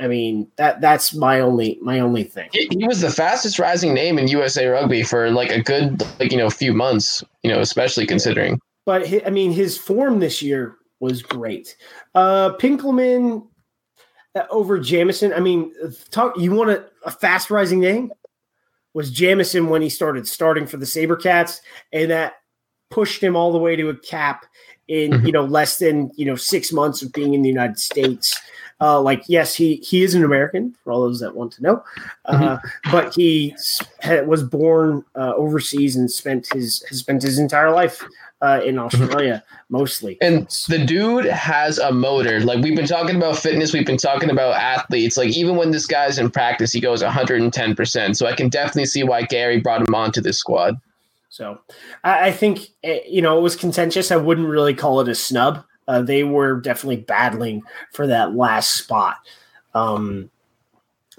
I mean that that's my only my only thing. He, was the fastest rising name in USA Rugby for like a good like you know few months. You know, especially considering. But I mean, his form this year was great. Uh, Pinkelman uh, over Jamison. I mean, talk. You want a, a fast rising name? Was Jamison when he started starting for the SaberCats, and that pushed him all the way to a cap in Mhm. you know less than you know six months of being in the United States. Uh, like yes, he he is an American for all those that want to know, uh, but he was born uh, overseas and spent his has spent his entire life uh, in Australia mostly. And the dude has a motor. Like we've been talking about fitness, we've been talking about athletes. Like even when this guy's in practice, he goes 110%. So I can definitely see why Gary brought him onto this squad. So I, I think eh, you know it was contentious. I wouldn't really call it a snub. Uh, they were definitely battling for that last spot. Um,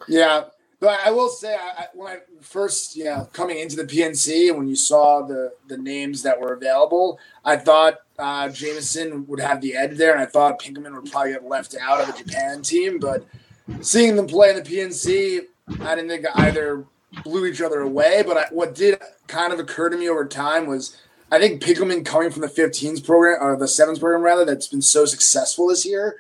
Yeah, but I will say, I, when I first, you know, coming into the PNC, and when you saw the the names that were available, I thought uh, Jameson would have the edge there, and I thought Pinkelman would probably get left out of the Japan team. But seeing them play in the PNC, I didn't think either blew each other away. But I, what did kind of occur to me over time was. I think Pinkelman coming from the 15s program or the sevens program rather that's been so successful this year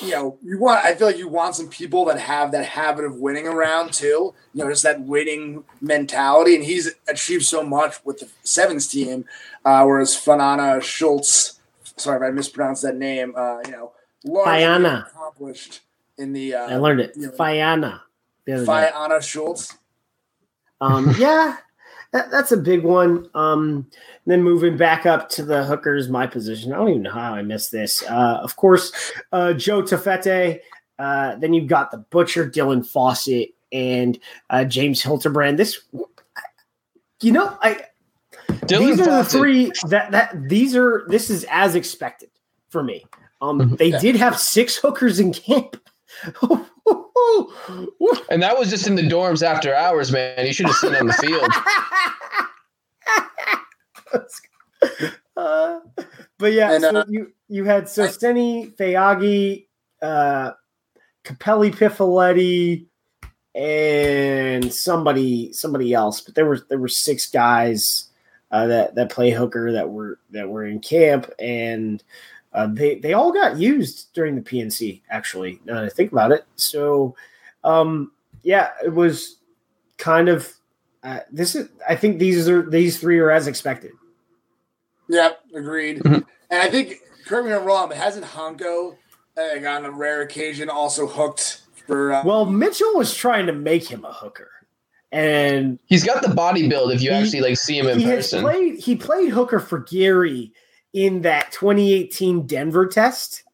you know, you want. I feel like you want some people that have that habit of winning around too. You know, just that winning mentality, and he's achieved so much with the sevens team. Uh, whereas Fa'anana-Schultz, sorry if I mispronounced that name. Uh, you know, Fiana. accomplished in the I uh, learned it. you know, Fiana. the. Fa'anana-Schultz. Um, yeah, that, that's a big one. Um, then moving back up to the hookers, my position. I don't even know how I missed this. Uh, of course, uh, Joe Taufete'e. Uh, then you've got the butcher, Dylan Fawcett, and uh, James Hilterbrand. This, you know, I Dylan these are the three that that these are. This is as expected for me. Um, they Yeah. did have six hookers in camp. And that was just in the dorms after hours, man. You should have seen on the field. Uh, but yeah, And, so uh, you you had Sosteni, Fayagi, uh, Kapeli, Pifeleti, and somebody somebody else. But there were there were six guys uh, that that play hooker that were that were in camp, and uh, they they all got used during the PNC. Actually, now that I think about it, so um, yeah, it was kind of uh, this is. I think these are these three are as expected. Yep, agreed. Mhm. And I think, correct me if I'm wrong, but hasn't Hanco, uh, on a rare occasion, also hooked for? Uh, Well, Mitchell was trying to make him a hooker, and He's got the body build if you He- actually like see him in he person. played. He played hooker for Gary in that 2018 Denver test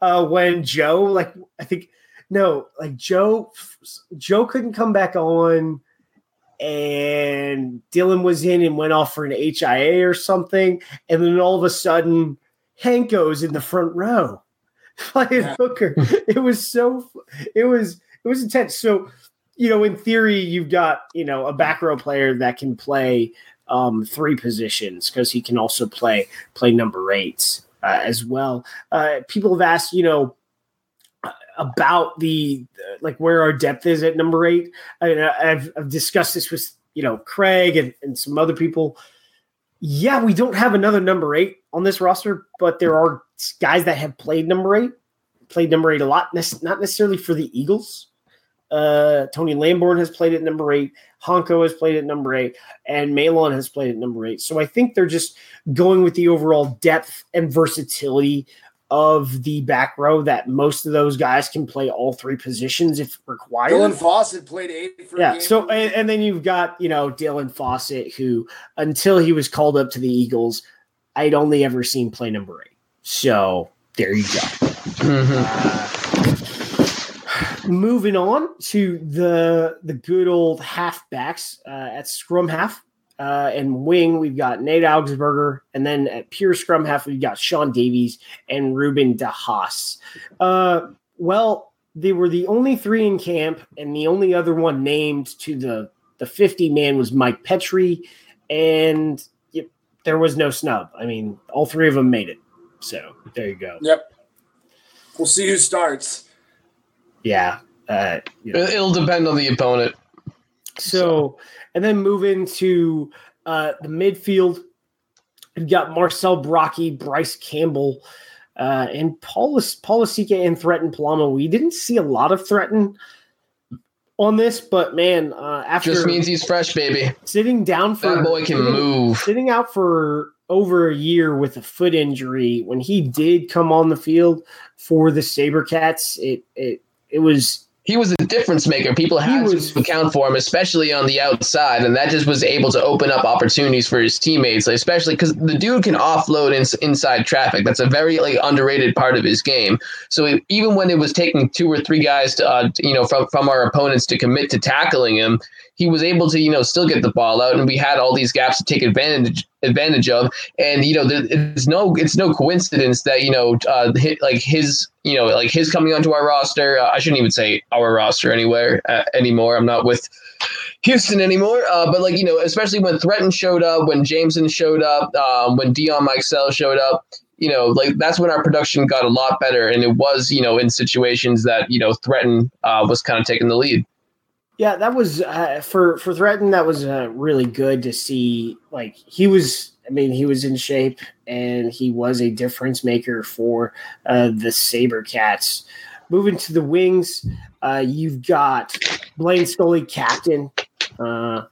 uh, when Joe, like I think, no, like Joe, Joe couldn't come back on, and Dylan was in and went off for an HIA or something, and then all of a sudden, Hanco's in the front row playing Yeah. hooker. it was so, it was it was intense. So, you know, in theory, you've got you know a back row player that can play um, three positions because he can also play play number eights uh, as well. Uh, people have asked, you know, about the like where our depth is at number eight. I, I've, I've discussed this with you know Craig and, and some other people. Yeah, we don't have another number eight on this roster, but there are guys that have played number eight, played number eight a lot. Not necessarily for the Eagles. Uh, Tony Lamborn has played at number eight. Hanco has played at number eight, and Malon has played at number eight. So I think they're just going with the overall depth and versatility of the back row that most of those guys can play all three positions if required. Dylan Fawcett played eight for yeah. So and, and, then you've got you know Dylan Fawcett, who until he was called up to the Eagles, I'd only ever seen play number eight. So there you go. Uh, moving on to the the good old halfbacks uh, at scrum half. Uh, and wing, we've got Nate Augspurger. And then at pure scrum half, we've got Shaun Davies and Ruben DeHaas. Uh, well, they were the only three in camp, and the only other one named to the, the 50 man was Mike Petri. And yep, there was no snub. I mean, all three of them made it. So there you go. Yep. We'll see who starts. Yeah. Uh, you know. It'll depend on the opponent. So, and then move into uh, the midfield. We've got Marcel Brockie, Bryce Campbell, uh, and Paul Paul Lasike and Thretton Palamo. We didn't see a lot of Thretton on this, but man, uh, after just means he's fresh, baby. Sitting down for that boy can sitting, move. Sitting out for over a year with a foot injury, when he did come on the field for the SaberCats, it it it was he was a difference maker. People had was, to account for him, especially on the outside, and that just was able to open up opportunities for his teammates, like, especially because the dude can offload in, inside traffic. That's a very like underrated part of his game. So it, even when it was taking two or three guys to, uh, you know, from from our opponents to commit to tackling him, he was able to, you know, still get the ball out, and we had all these gaps to take advantage advantage of. And you know, it's no it's no coincidence that you know, uh, hit, like his you know, like his coming onto our roster. Uh, I shouldn't even say our roster anywhere uh, anymore. I'm not with Houston anymore. Uh, but like you know, especially when Thretton showed up, when Jameson showed up, um, when Dion Meixel showed up. You know, like that's when our production got a lot better, and it was, you know, in situations that you know Thretton uh, was kind of taking the lead. Yeah, that was uh, for for Thretton. That was uh, really good to see. Like he was, I mean, he was in shape and he was a difference maker for uh, the Saber Cats. Moving to the wings, uh, you've got Blaine Scully, captain. Uh,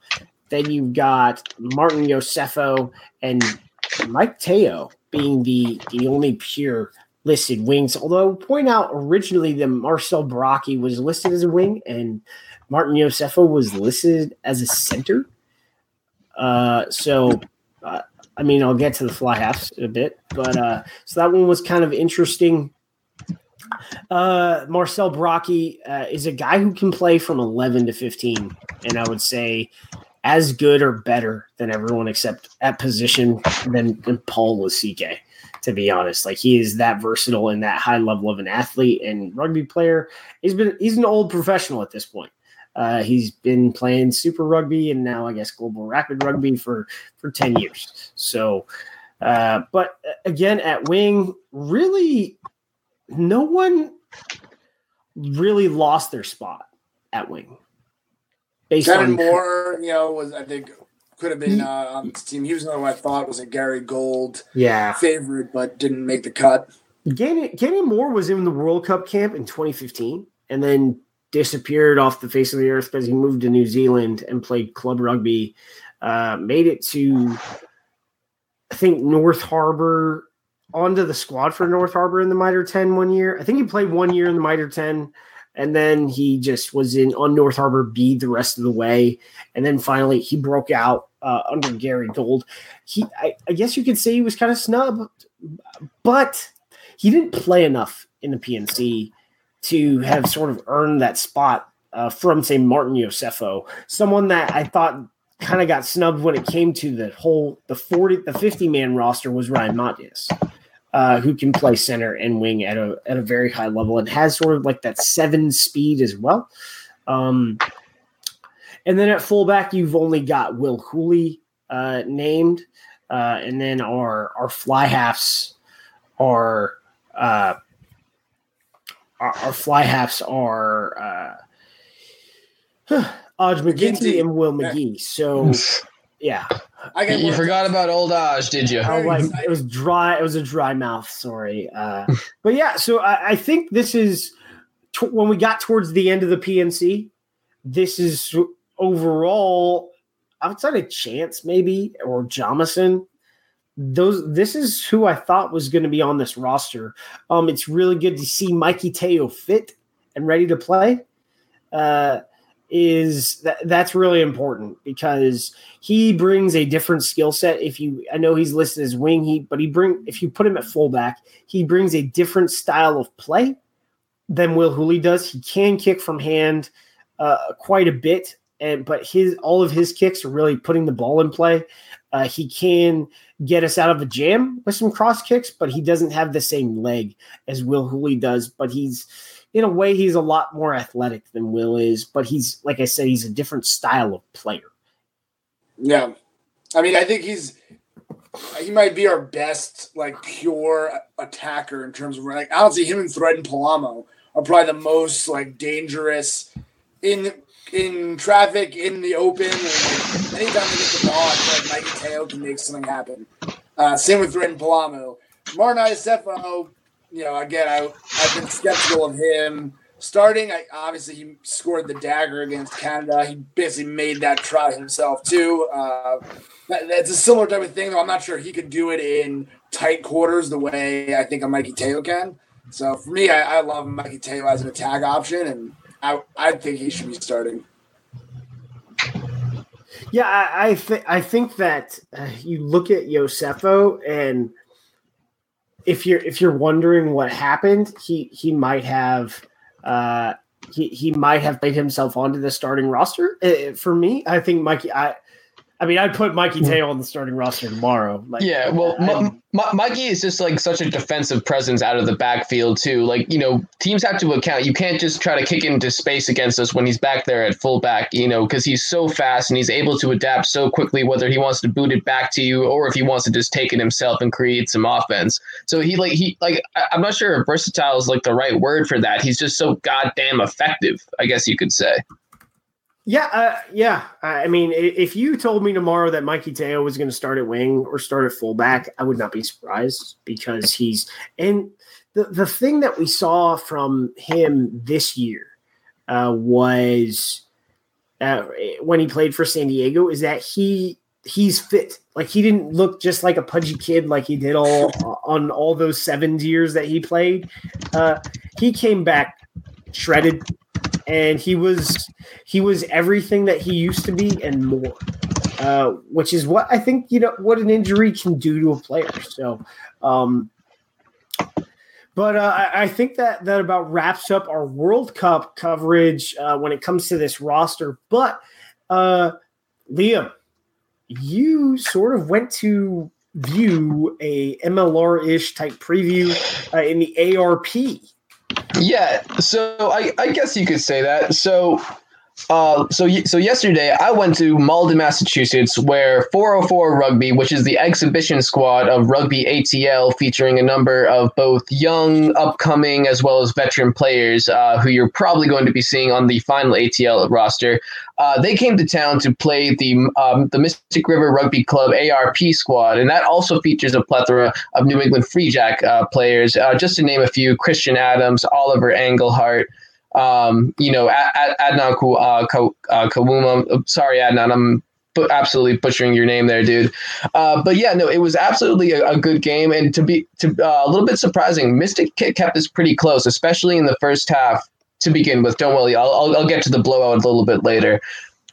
then you've got Martin Iosefo and Mike Teo being the the only pure listed wings. Although point out originally that Marcel Brockie was listed as a wing and Martin Iosefo was listed as a center. Uh, so, uh, I mean, I'll get to the fly halves a bit, but uh, so that one was kind of interesting. Uh, Marcel Brockie uh, is a guy who can play from 11 to 15, and I would say as good or better than everyone except at position than, than Paul Lasike to be honest. Like he is that versatile and that high level of an athlete and rugby player. He's been he's an old professional at this point. Uh, he's been playing Super Rugby and now I guess Global Rapid Rugby for for ten years. So, uh, but uh, again at wing, really, no one really lost their spot at wing. Based Kevin on, Moore, you know, was I think could have been uh, on this team. He was another one I thought was a Gary Gold yeah favorite, but didn't make the cut. Kenny Moore was in the World Cup camp in 2015, and then disappeared off the face of the earth because he moved to New Zealand and played club rugby. Uh, made it to, I think, North Harbor, onto the squad for North Harbor in the Mitre 10 one year. I think he played one year in the Mitre 10, and then he just was in on North Harbor B the rest of the way. And then finally he broke out uh, under Gary Gold. He, I, I guess you could say he was kind of snubbed, but he didn't play enough in the PNC to have sort of earned that spot uh, from, say, Martin Iosefo, someone that I thought kind of got snubbed when it came to the whole the 40 the 50 man roster was Ryan Matyas, uh, who can play center and wing at a at a very high level and has sort of like that seven speed as well. Um, and then at fullback, you've only got Will Hooley uh, named, uh, and then our our fly halves are uh, our, our fly halves are uh, Aj McGinty and Will Magie. So yeah. I you forgot about old Aj, did you? Oh, like, it was dry. It was a dry mouth. Sorry, uh, but yeah. So I, I think this is t- when we got towards the end of the PNC. This is overall outside of Chance maybe or Jamison those this is who I thought was going to be on this roster. Um, it's really good to see Mikey Teo fit and ready to play. Uh, is that that's really important because he brings a different skill set. If you, I know he's listed as wing, he but he bring if you put him at fullback, he brings a different style of play than Will Hooley does. He can kick from hand uh, quite a bit, and but his all of his kicks are really putting the ball in play. Uh, he can get us out of a jam with some cross kicks, but he doesn't have the same leg as Will Hooley does. But he's in a way he's a lot more athletic than Will is, but he's like I said, he's a different style of player. Yeah, I mean, I think he's he might be our best like pure attacker in terms of like I don't see him and Thretton Palamo are probably the most like dangerous in in traffic in the open. Like, anytime they get the ball, like Mikey Teo can make something happen. Uh, same with and Palamo. Martin Iosefo, you know, again, I, I've been skeptical of him starting. I, obviously, he scored the dagger against Canada. He basically made that try himself too. Uh, that, that's a similar type of thing. Though I'm not sure he could do it in tight quarters the way I think a Mikey Teo can. So for me, I, I love Mikey Teo as an attack option, and I I think he should be starting. Yeah, I I, th- I think that uh, you look at Iosefo and if you're if you're wondering what happened, he he might have uh, he he might have played himself onto the starting roster. Uh, for me, I think Mikey. I I mean, I'd put Mikey hmm. Teo on the starting roster tomorrow. Like, yeah, well, M- M- Mikey is just like such a defensive presence out of the backfield too. Like, you know, teams have to account. You can't just try to kick into space against us when he's back there at fullback. You know, because he's so fast and he's able to adapt so quickly. Whether he wants to boot it back to you or if he wants to just take it himself and create some offense. So he like he like I'm not sure if versatile is like the right word for that. He's just so goddamn effective. I guess you could say. Yeah, uh, yeah. I mean, if you told me tomorrow that Mikey Teo was going to start at wing or start at fullback, I would not be surprised because he's and the the thing that we saw from him this year uh, was uh, when he played for San Diego is that he he's fit. Like he didn't look just like a pudgy kid like he did all on all those seven years that he played. Uh, he came back shredded and he was he was everything that he used to be and more. Uh, which is what I think you know what an injury can do to a player. So, um, but uh, I, I, think that that about wraps up our World Cup coverage uh, when it comes to this roster. But uh, Liam, you sort of went to view a MLR ish type preview uh, in the ARP yeah, so I, I guess you could say that. So uh, so so yesterday I went to Malden, Massachusetts, where 404 Rugby, which is the exhibition squad of Rugby ATL, featuring a number of both young, upcoming, as well as veteran players uh, who you're probably going to be seeing on the final ATL roster. Uh, they came to town to play the um, the Mystic River Rugby Club ARP squad, and that also features a plethora of New England Free Jack uh, players, uh, just to name a few: Christian Adams, Oliver Engelhart um, you know, Ad- Adnan uh, uh, Kawuma. Sorry, Adnan, I'm absolutely butchering your name there, dude. Uh, but yeah, no, it was absolutely a, a good game, and to be to uh, a little bit surprising, Mystic kept this pretty close, especially in the first half. To begin with, don't worry, I'll, I'll, I'll get to the blowout a little bit later.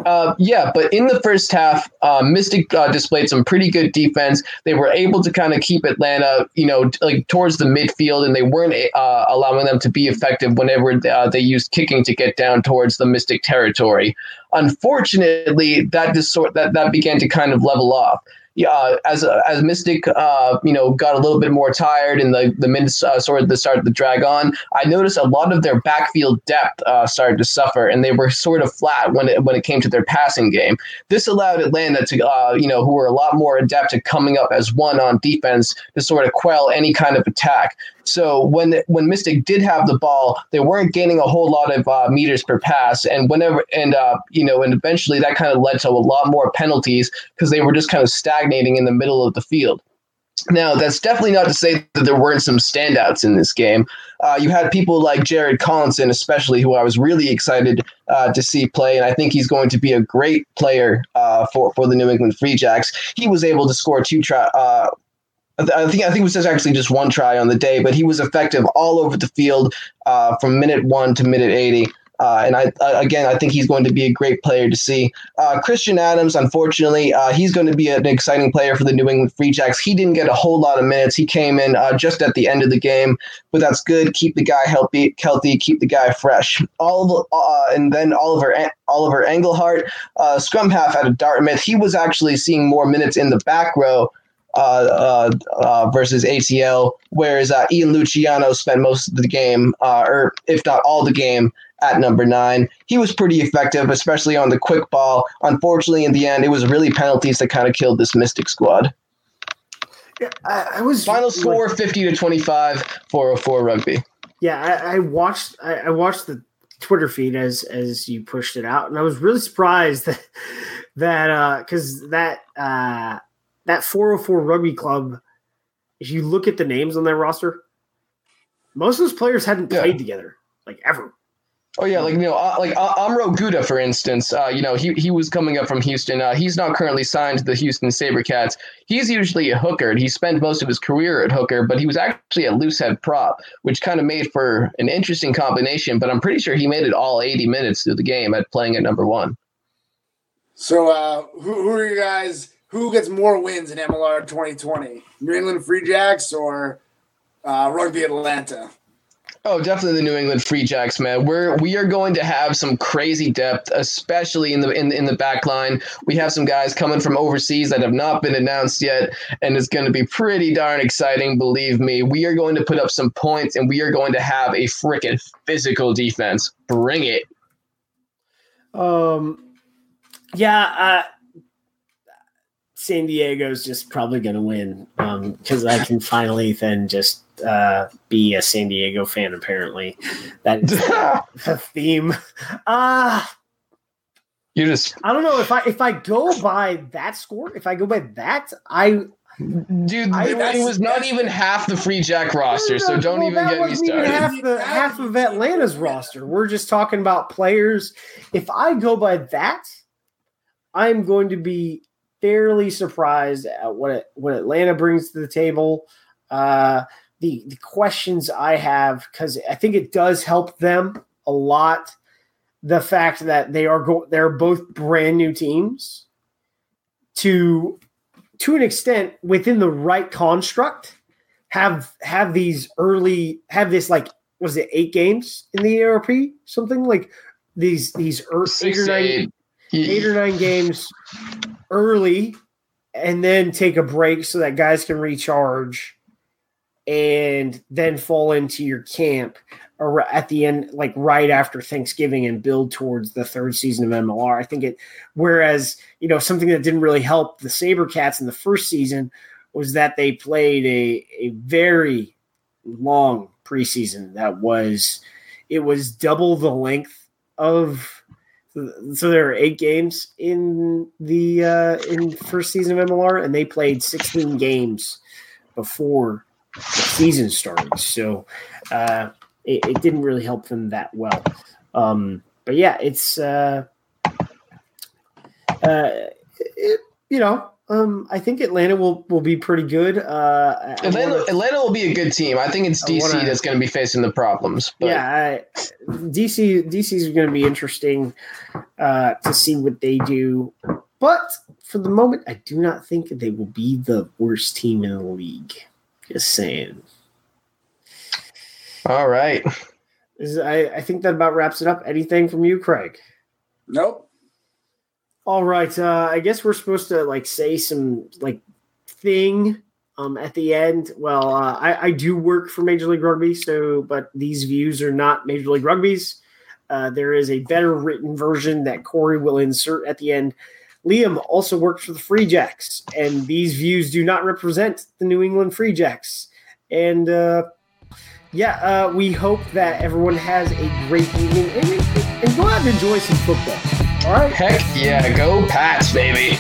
Uh, yeah, but in the first half, uh, Mystic uh, displayed some pretty good defense. They were able to kind of keep Atlanta, you know, like towards the midfield, and they weren't uh, allowing them to be effective whenever uh, they used kicking to get down towards the Mystic territory. Unfortunately, that just that that began to kind of level off yeah, as as Mystic, uh, you know, got a little bit more tired and the the minutes uh, sort of started to drag on, I noticed a lot of their backfield depth uh, started to suffer, and they were sort of flat when it when it came to their passing game. This allowed Atlanta to, uh, you know, who were a lot more adept at coming up as one on defense to sort of quell any kind of attack. So when when Mystic did have the ball, they weren't gaining a whole lot of uh, meters per pass, and whenever and uh, you know, and eventually that kind of led to a lot more penalties because they were just kind of stagnating in the middle of the field. Now, that's definitely not to say that there weren't some standouts in this game. Uh, you had people like Jared Collinson, especially, who I was really excited uh, to see play, and I think he's going to be a great player uh, for for the New England Free Jacks. He was able to score two try, uh, I think I think it was just actually just one try on the day, but he was effective all over the field uh, from minute one to minute eighty. Uh, and I, again, I think he's going to be a great player to see. Uh, Christian Adams, unfortunately, uh, he's going to be an exciting player for the New England Free Jacks. He didn't get a whole lot of minutes. He came in uh, just at the end of the game, but that's good. Keep the guy healthy, healthy. Keep the guy fresh. Oliver, uh, and then Oliver Oliver Engelhart, uh, scrum half out of Dartmouth. He was actually seeing more minutes in the back row. Uh, uh, uh, versus ATL, whereas Ian Luciano spent most of the game, or if not all the game, at number nine. He was pretty effective, especially on the quick ball. Unfortunately, in the end, it was really penalties that kind of killed this Mystic squad. Yeah, I, I was final score like, fifty to 25, 404 rugby. Yeah, I, I watched. I, I, watched the Twitter feed as as you pushed it out, and I was really surprised that that because uh, that uh, that 404 rugby club. If you look at the names on their roster, most of those players hadn't played yeah. together like ever. Oh yeah, like you know, uh, like uh, Amro Guda, for instance. Uh, you know, he he was coming up from Houston. Uh, he's not currently signed to the Houston SaberCats. He's usually a hooker, and he spent most of his career at hooker. But he was actually a loose head prop, which kind of made for an interesting combination. But I'm pretty sure he made it all 80 minutes through the game at playing at number one. So, uh, who, who are you guys? Who gets more wins in MLR 2020? New England Free Jacks or uh, Rugby Atlanta? Oh, definitely the New England Free Jacks, man. We're we are going to have some crazy depth, especially in the in, in the back line. We have some guys coming from overseas that have not been announced yet, and it's going to be pretty darn exciting. Believe me, we are going to put up some points, and we are going to have a freaking physical defense. Bring it. Um, yeah. Uh, San Diego's just probably going to win because um, I can finally then just uh, be a San Diego fan. Apparently, that is the theme. Uh you just I don't know if I if I go by that score, if I go by that, I Dude, I, it was not even half the Free Jack roster, no, so don't well, even get me started. half the half of Atlanta's roster. We're just talking about players. If I go by that, I'm going to be fairly surprised at what what Atlanta brings to the table. Uh, the the questions I have because I think it does help them a lot. The fact that they are go- they're both brand new teams to to an extent within the right construct have have these early have this like was it eight games in the ARP something like these these eight. Eight or nine games early and then take a break so that guys can recharge and then fall into your camp or at the end, like right after Thanksgiving, and build towards the third season of MLR. I think it, whereas, you know, something that didn't really help the Sabercats in the first season was that they played a, a very long preseason that was, it was double the length of so there are eight games in the uh, in first season of MLR, and they played 16 games before the season started. So uh, it, it, didn't really help them that well. Um, but yeah, it's uh, uh, it, you know. Um, I think Atlanta will, will be pretty good. Uh, Atlanta, wanna, Atlanta will be a good team. I think it's DC wanna, that's going to be facing the problems. But. Yeah, I, DC DC is going to be interesting uh, to see what they do. But for the moment, I do not think they will be the worst team in the league. Just saying. All right. I, I think that about wraps it up. Anything from you, Craig? Nope. All right. Uh, I guess we're supposed to like say some like thing um, at the end. Well, uh, I, I do work for Major League Rugby, so but these views are not Major League Rugby's. Uh, there is a better written version that Corey will insert at the end Liam also works for the Free Jacks, and these views do not represent the New England Free Jacks. And uh, yeah, uh, we hope that everyone has a great evening and, and go out and enjoy some football. All right. Heck yeah, go Pats, baby.